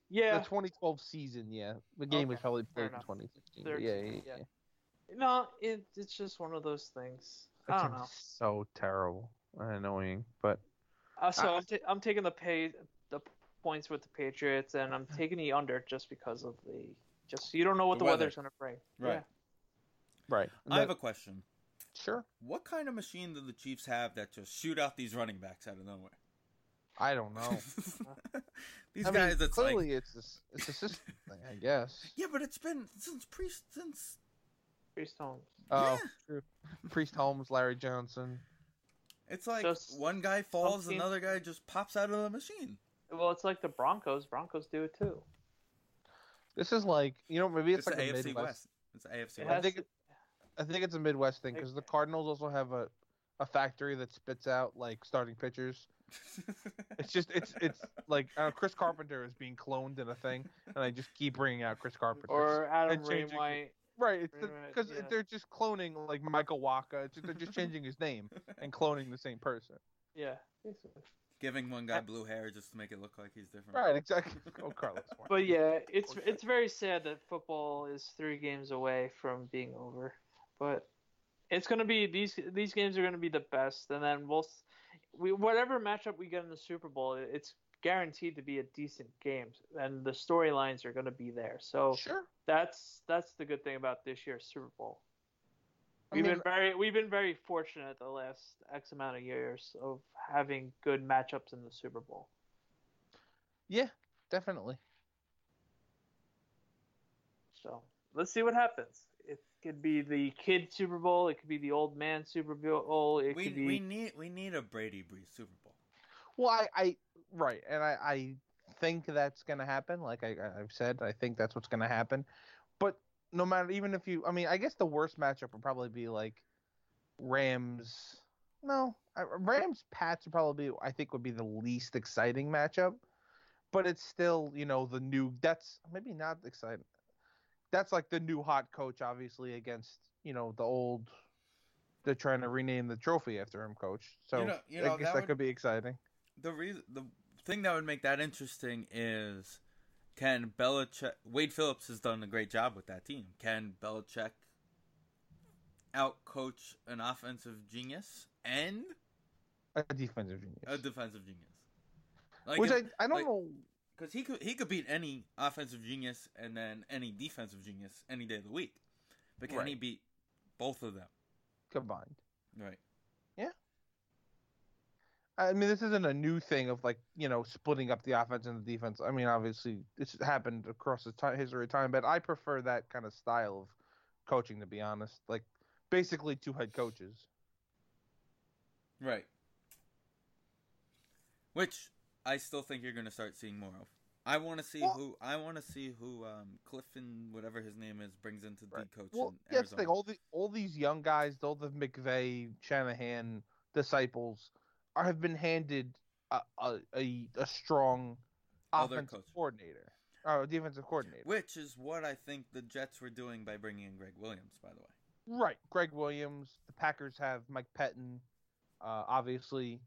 [SPEAKER 2] yeah,
[SPEAKER 3] The 2012 season. Yeah, the game was probably played in
[SPEAKER 2] enough.
[SPEAKER 3] 2016. Yeah, yeah,
[SPEAKER 2] yeah.
[SPEAKER 3] yeah.
[SPEAKER 2] no, it, it's just one of those things. I don't know.
[SPEAKER 3] So terrible and annoying, but
[SPEAKER 2] Uh, so
[SPEAKER 3] I-
[SPEAKER 2] I'm, ta- I'm taking the pay the points with the Patriots, and I'm taking the under just because of the just you don't know what
[SPEAKER 1] The
[SPEAKER 2] the,
[SPEAKER 1] weather.
[SPEAKER 2] weather's gonna bring.
[SPEAKER 1] Right.
[SPEAKER 3] right.
[SPEAKER 1] I have a question.
[SPEAKER 3] Sure.
[SPEAKER 1] What kind of machine do the Chiefs have that just shoot out these running backs out of nowhere?
[SPEAKER 3] I don't know.
[SPEAKER 1] these
[SPEAKER 3] I mean,
[SPEAKER 1] guys, it's
[SPEAKER 3] clearly
[SPEAKER 1] like,
[SPEAKER 3] it's this, it's a system thing, I guess.
[SPEAKER 1] yeah, but it's been since pre since
[SPEAKER 2] Priest Holmes.
[SPEAKER 3] Oh,
[SPEAKER 1] Yeah.
[SPEAKER 3] true. Priest Holmes, Larry Johnson.
[SPEAKER 1] it's like
[SPEAKER 2] Just
[SPEAKER 1] one guy falls,
[SPEAKER 2] something-
[SPEAKER 1] another guy just pops out of the machine.
[SPEAKER 2] Well, it's like the Broncos. Broncos do it too.
[SPEAKER 3] This is like you know maybe it's,
[SPEAKER 1] It's,
[SPEAKER 3] like
[SPEAKER 1] the
[SPEAKER 3] a
[SPEAKER 1] AFC
[SPEAKER 3] Midwest.
[SPEAKER 1] West. It's the AFC
[SPEAKER 2] It
[SPEAKER 3] I
[SPEAKER 1] West.
[SPEAKER 3] think it- I think it's a Midwest thing because the Cardinals also have a a factory that spits out like starting pitchers. It's just it's it's like uh, Chris Carpenter is being cloned in a thing, and I just keep bringing out Chris Carpenter.
[SPEAKER 2] Or Adam
[SPEAKER 3] and changing-
[SPEAKER 2] Wainwright.
[SPEAKER 3] right, it's
[SPEAKER 2] right,
[SPEAKER 3] because
[SPEAKER 2] yeah.
[SPEAKER 3] they're just cloning like Michael Wacha. It's just, they're just changing his name and cloning the same person.
[SPEAKER 2] Yeah. basically.
[SPEAKER 1] Giving one guy blue hair just to make it look like he's different.
[SPEAKER 3] Right, exactly. Oh, Carlos.
[SPEAKER 2] But yeah, it's it's very sad that football is three games away from being over. But it's gonna be these these games are gonna be the best, and then we'll we whatever matchup we get in the Super Bowl, it's guaranteed to be a decent game, and the storylines are gonna be there. So
[SPEAKER 3] sure.
[SPEAKER 2] that's that's the good thing about this year's Super Bowl. We've
[SPEAKER 3] mean,
[SPEAKER 2] been very we've been very fortunate the last X amount of years of having good matchups in the Super Bowl.
[SPEAKER 3] yeah, definitely.
[SPEAKER 2] So let's see what happens. It could be the kid Super Bowl. It could be the old man Super Bowl. It
[SPEAKER 1] We
[SPEAKER 2] could be
[SPEAKER 1] we need we need a Brady Brees Super Bowl.
[SPEAKER 3] Well, I, I right, and I, I think that's gonna happen. Like I, I've said, I think that's what's gonna happen. But no matter, even if you, I mean, I guess the worst matchup would probably be like Rams. No, Rams Pats would probably, be, I think, would be the least exciting matchup. But it's still, you know, the new. That's maybe not exciting. That's like the new hot coach, obviously, against you know the old. They're trying to rename the trophy after him, coach. So
[SPEAKER 1] know- you know,
[SPEAKER 3] I guess
[SPEAKER 1] that
[SPEAKER 3] that
[SPEAKER 1] would-
[SPEAKER 3] could be exciting.
[SPEAKER 1] The reason the thing that would make that interesting is can Belichick Wade Phillips has done a great job with that team. Can Belichick outcoach an offensive genius and
[SPEAKER 3] A defensive genius.
[SPEAKER 1] a defensive genius? Like
[SPEAKER 3] Which
[SPEAKER 1] if-
[SPEAKER 3] I, I don't
[SPEAKER 1] like-
[SPEAKER 3] know.
[SPEAKER 1] Because he could he could beat any offensive genius and then any defensive genius any day of the week. But can he beat both of them?
[SPEAKER 3] combined.
[SPEAKER 1] Right. Yeah.
[SPEAKER 3] I mean, this isn't a new thing of like you know splitting up the offense and the defense. I mean, obviously it's happened across the time, history of time, but I prefer that kind of style of coaching. To be honest, like basically two head coaches.
[SPEAKER 1] Right. Which I still think you're going to start seeing more of. I want to see
[SPEAKER 3] Well-
[SPEAKER 1] who I want to see who um, Clifton, whatever his name is, brings into the
[SPEAKER 3] Right.
[SPEAKER 1] coach
[SPEAKER 3] Well,
[SPEAKER 1] in
[SPEAKER 3] yeah, that's the
[SPEAKER 1] Arizona.
[SPEAKER 3] thing. All the all these young guys, all the McVay, Shanahan disciples, are, have been handed a a, a, a strong
[SPEAKER 1] Other
[SPEAKER 3] offensive
[SPEAKER 1] coach.
[SPEAKER 3] coordinator, uh, defensive coordinator.
[SPEAKER 1] Which is what I think the Jets were doing by bringing in Gregg Williams, by the way.
[SPEAKER 3] Right. Gregg Williams. The Packers have Mike Pettine. Uh, obviously,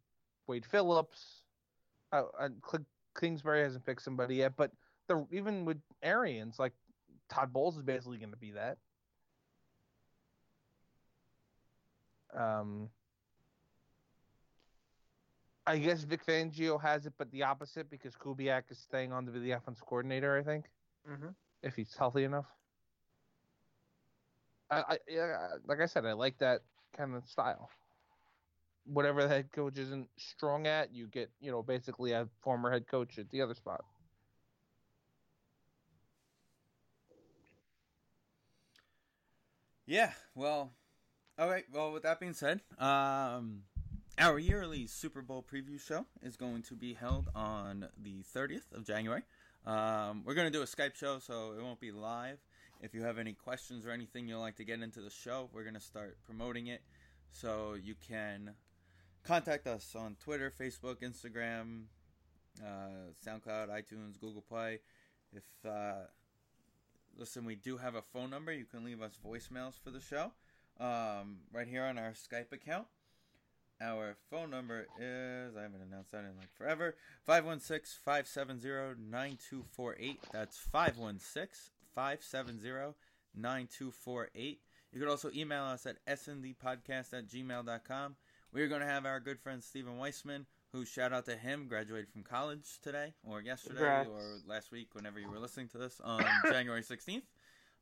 [SPEAKER 3] Wade Phillips. Uh, Cl- Kingsbury hasn't picked somebody yet, but the even with Arians, like Todd Bowles is basically going to be that. Um, I guess Vic Fangio has it, but the opposite because Kubiak is staying on to be the offensive coordinator. I think
[SPEAKER 2] Mm-hmm.
[SPEAKER 3] if he's healthy enough. I, I yeah, like I said, I like that kind of style. Whatever the head coach isn't strong at, you get you know basically a former head coach at the other spot.
[SPEAKER 1] Yeah, well, all right. Well, with that being said, um, our yearly Super Bowl preview show is going to be held on the 30th of January. Um, we're going to do a Skype show, so it won't be live. If you have any questions or anything you'd like to get into the show, we're going to start promoting it. So you can contact us on Twitter, Facebook, Instagram, uh, SoundCloud, iTunes, Google Play. If uh, listen, we do have a phone number. You can leave us voicemails for the show um, right here on our Skype account. Our phone number is, I haven't announced that in like forever, 516 570 9248. That's 516 570 9248. You could also email us at sndpodcast at gmail.com. We're going to have our good friend Stephen Weissman, who shout out to him, graduated from college today, or yesterday,
[SPEAKER 2] Congrats.
[SPEAKER 1] or last week, whenever you were listening to this, on January 16th.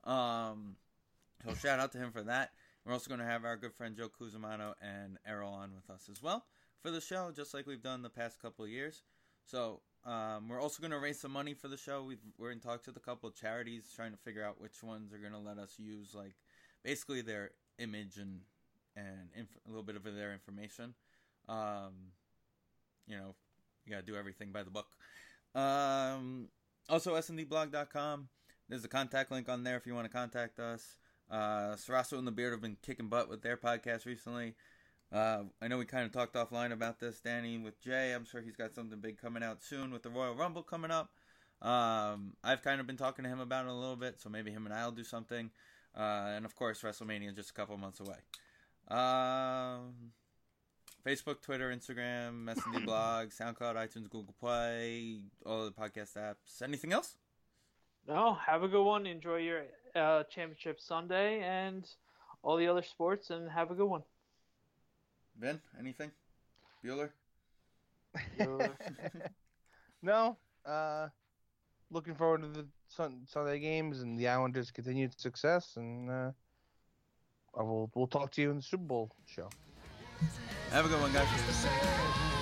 [SPEAKER 1] Um, so shout out to him for that. We're also going to have our good friend Joe Cusimano and Errol on with us as well for the show, just like we've done the past couple of years. So um, we're also going to raise some money for the show. We've, we're in talks with a couple of charities, trying to figure out which ones are going to let us use, like basically their image and and inf- a little bit of their information. Um, you know, you got to do everything by the book. Um, also, sndblog.com. There's a contact link on there if you want to contact us. Uh, Sarasso and the Beard have been kicking butt with their podcast recently. Uh, I know we kind of talked offline about this, Danny, with Jay. I'm sure he's got something big coming out soon with the Royal Rumble coming up. Um, I've kind of been talking to him about it a little bit, so maybe him and I'll do something. Uh, and of course, WrestleMania is just a couple months away. Um, Facebook, Twitter, Instagram, S&D blog, SoundCloud, iTunes, Google Play, all the podcast apps. Anything else?
[SPEAKER 2] No, have a good one. Enjoy your uh, championship Sunday and all the other sports, and have a good one.
[SPEAKER 1] Ben, anything? Bueller?
[SPEAKER 3] no. Uh, looking forward to the Sunday games and the Islanders' continued success, and uh, I will we'll talk to you in the Super Bowl show.
[SPEAKER 1] Have a good one, guys.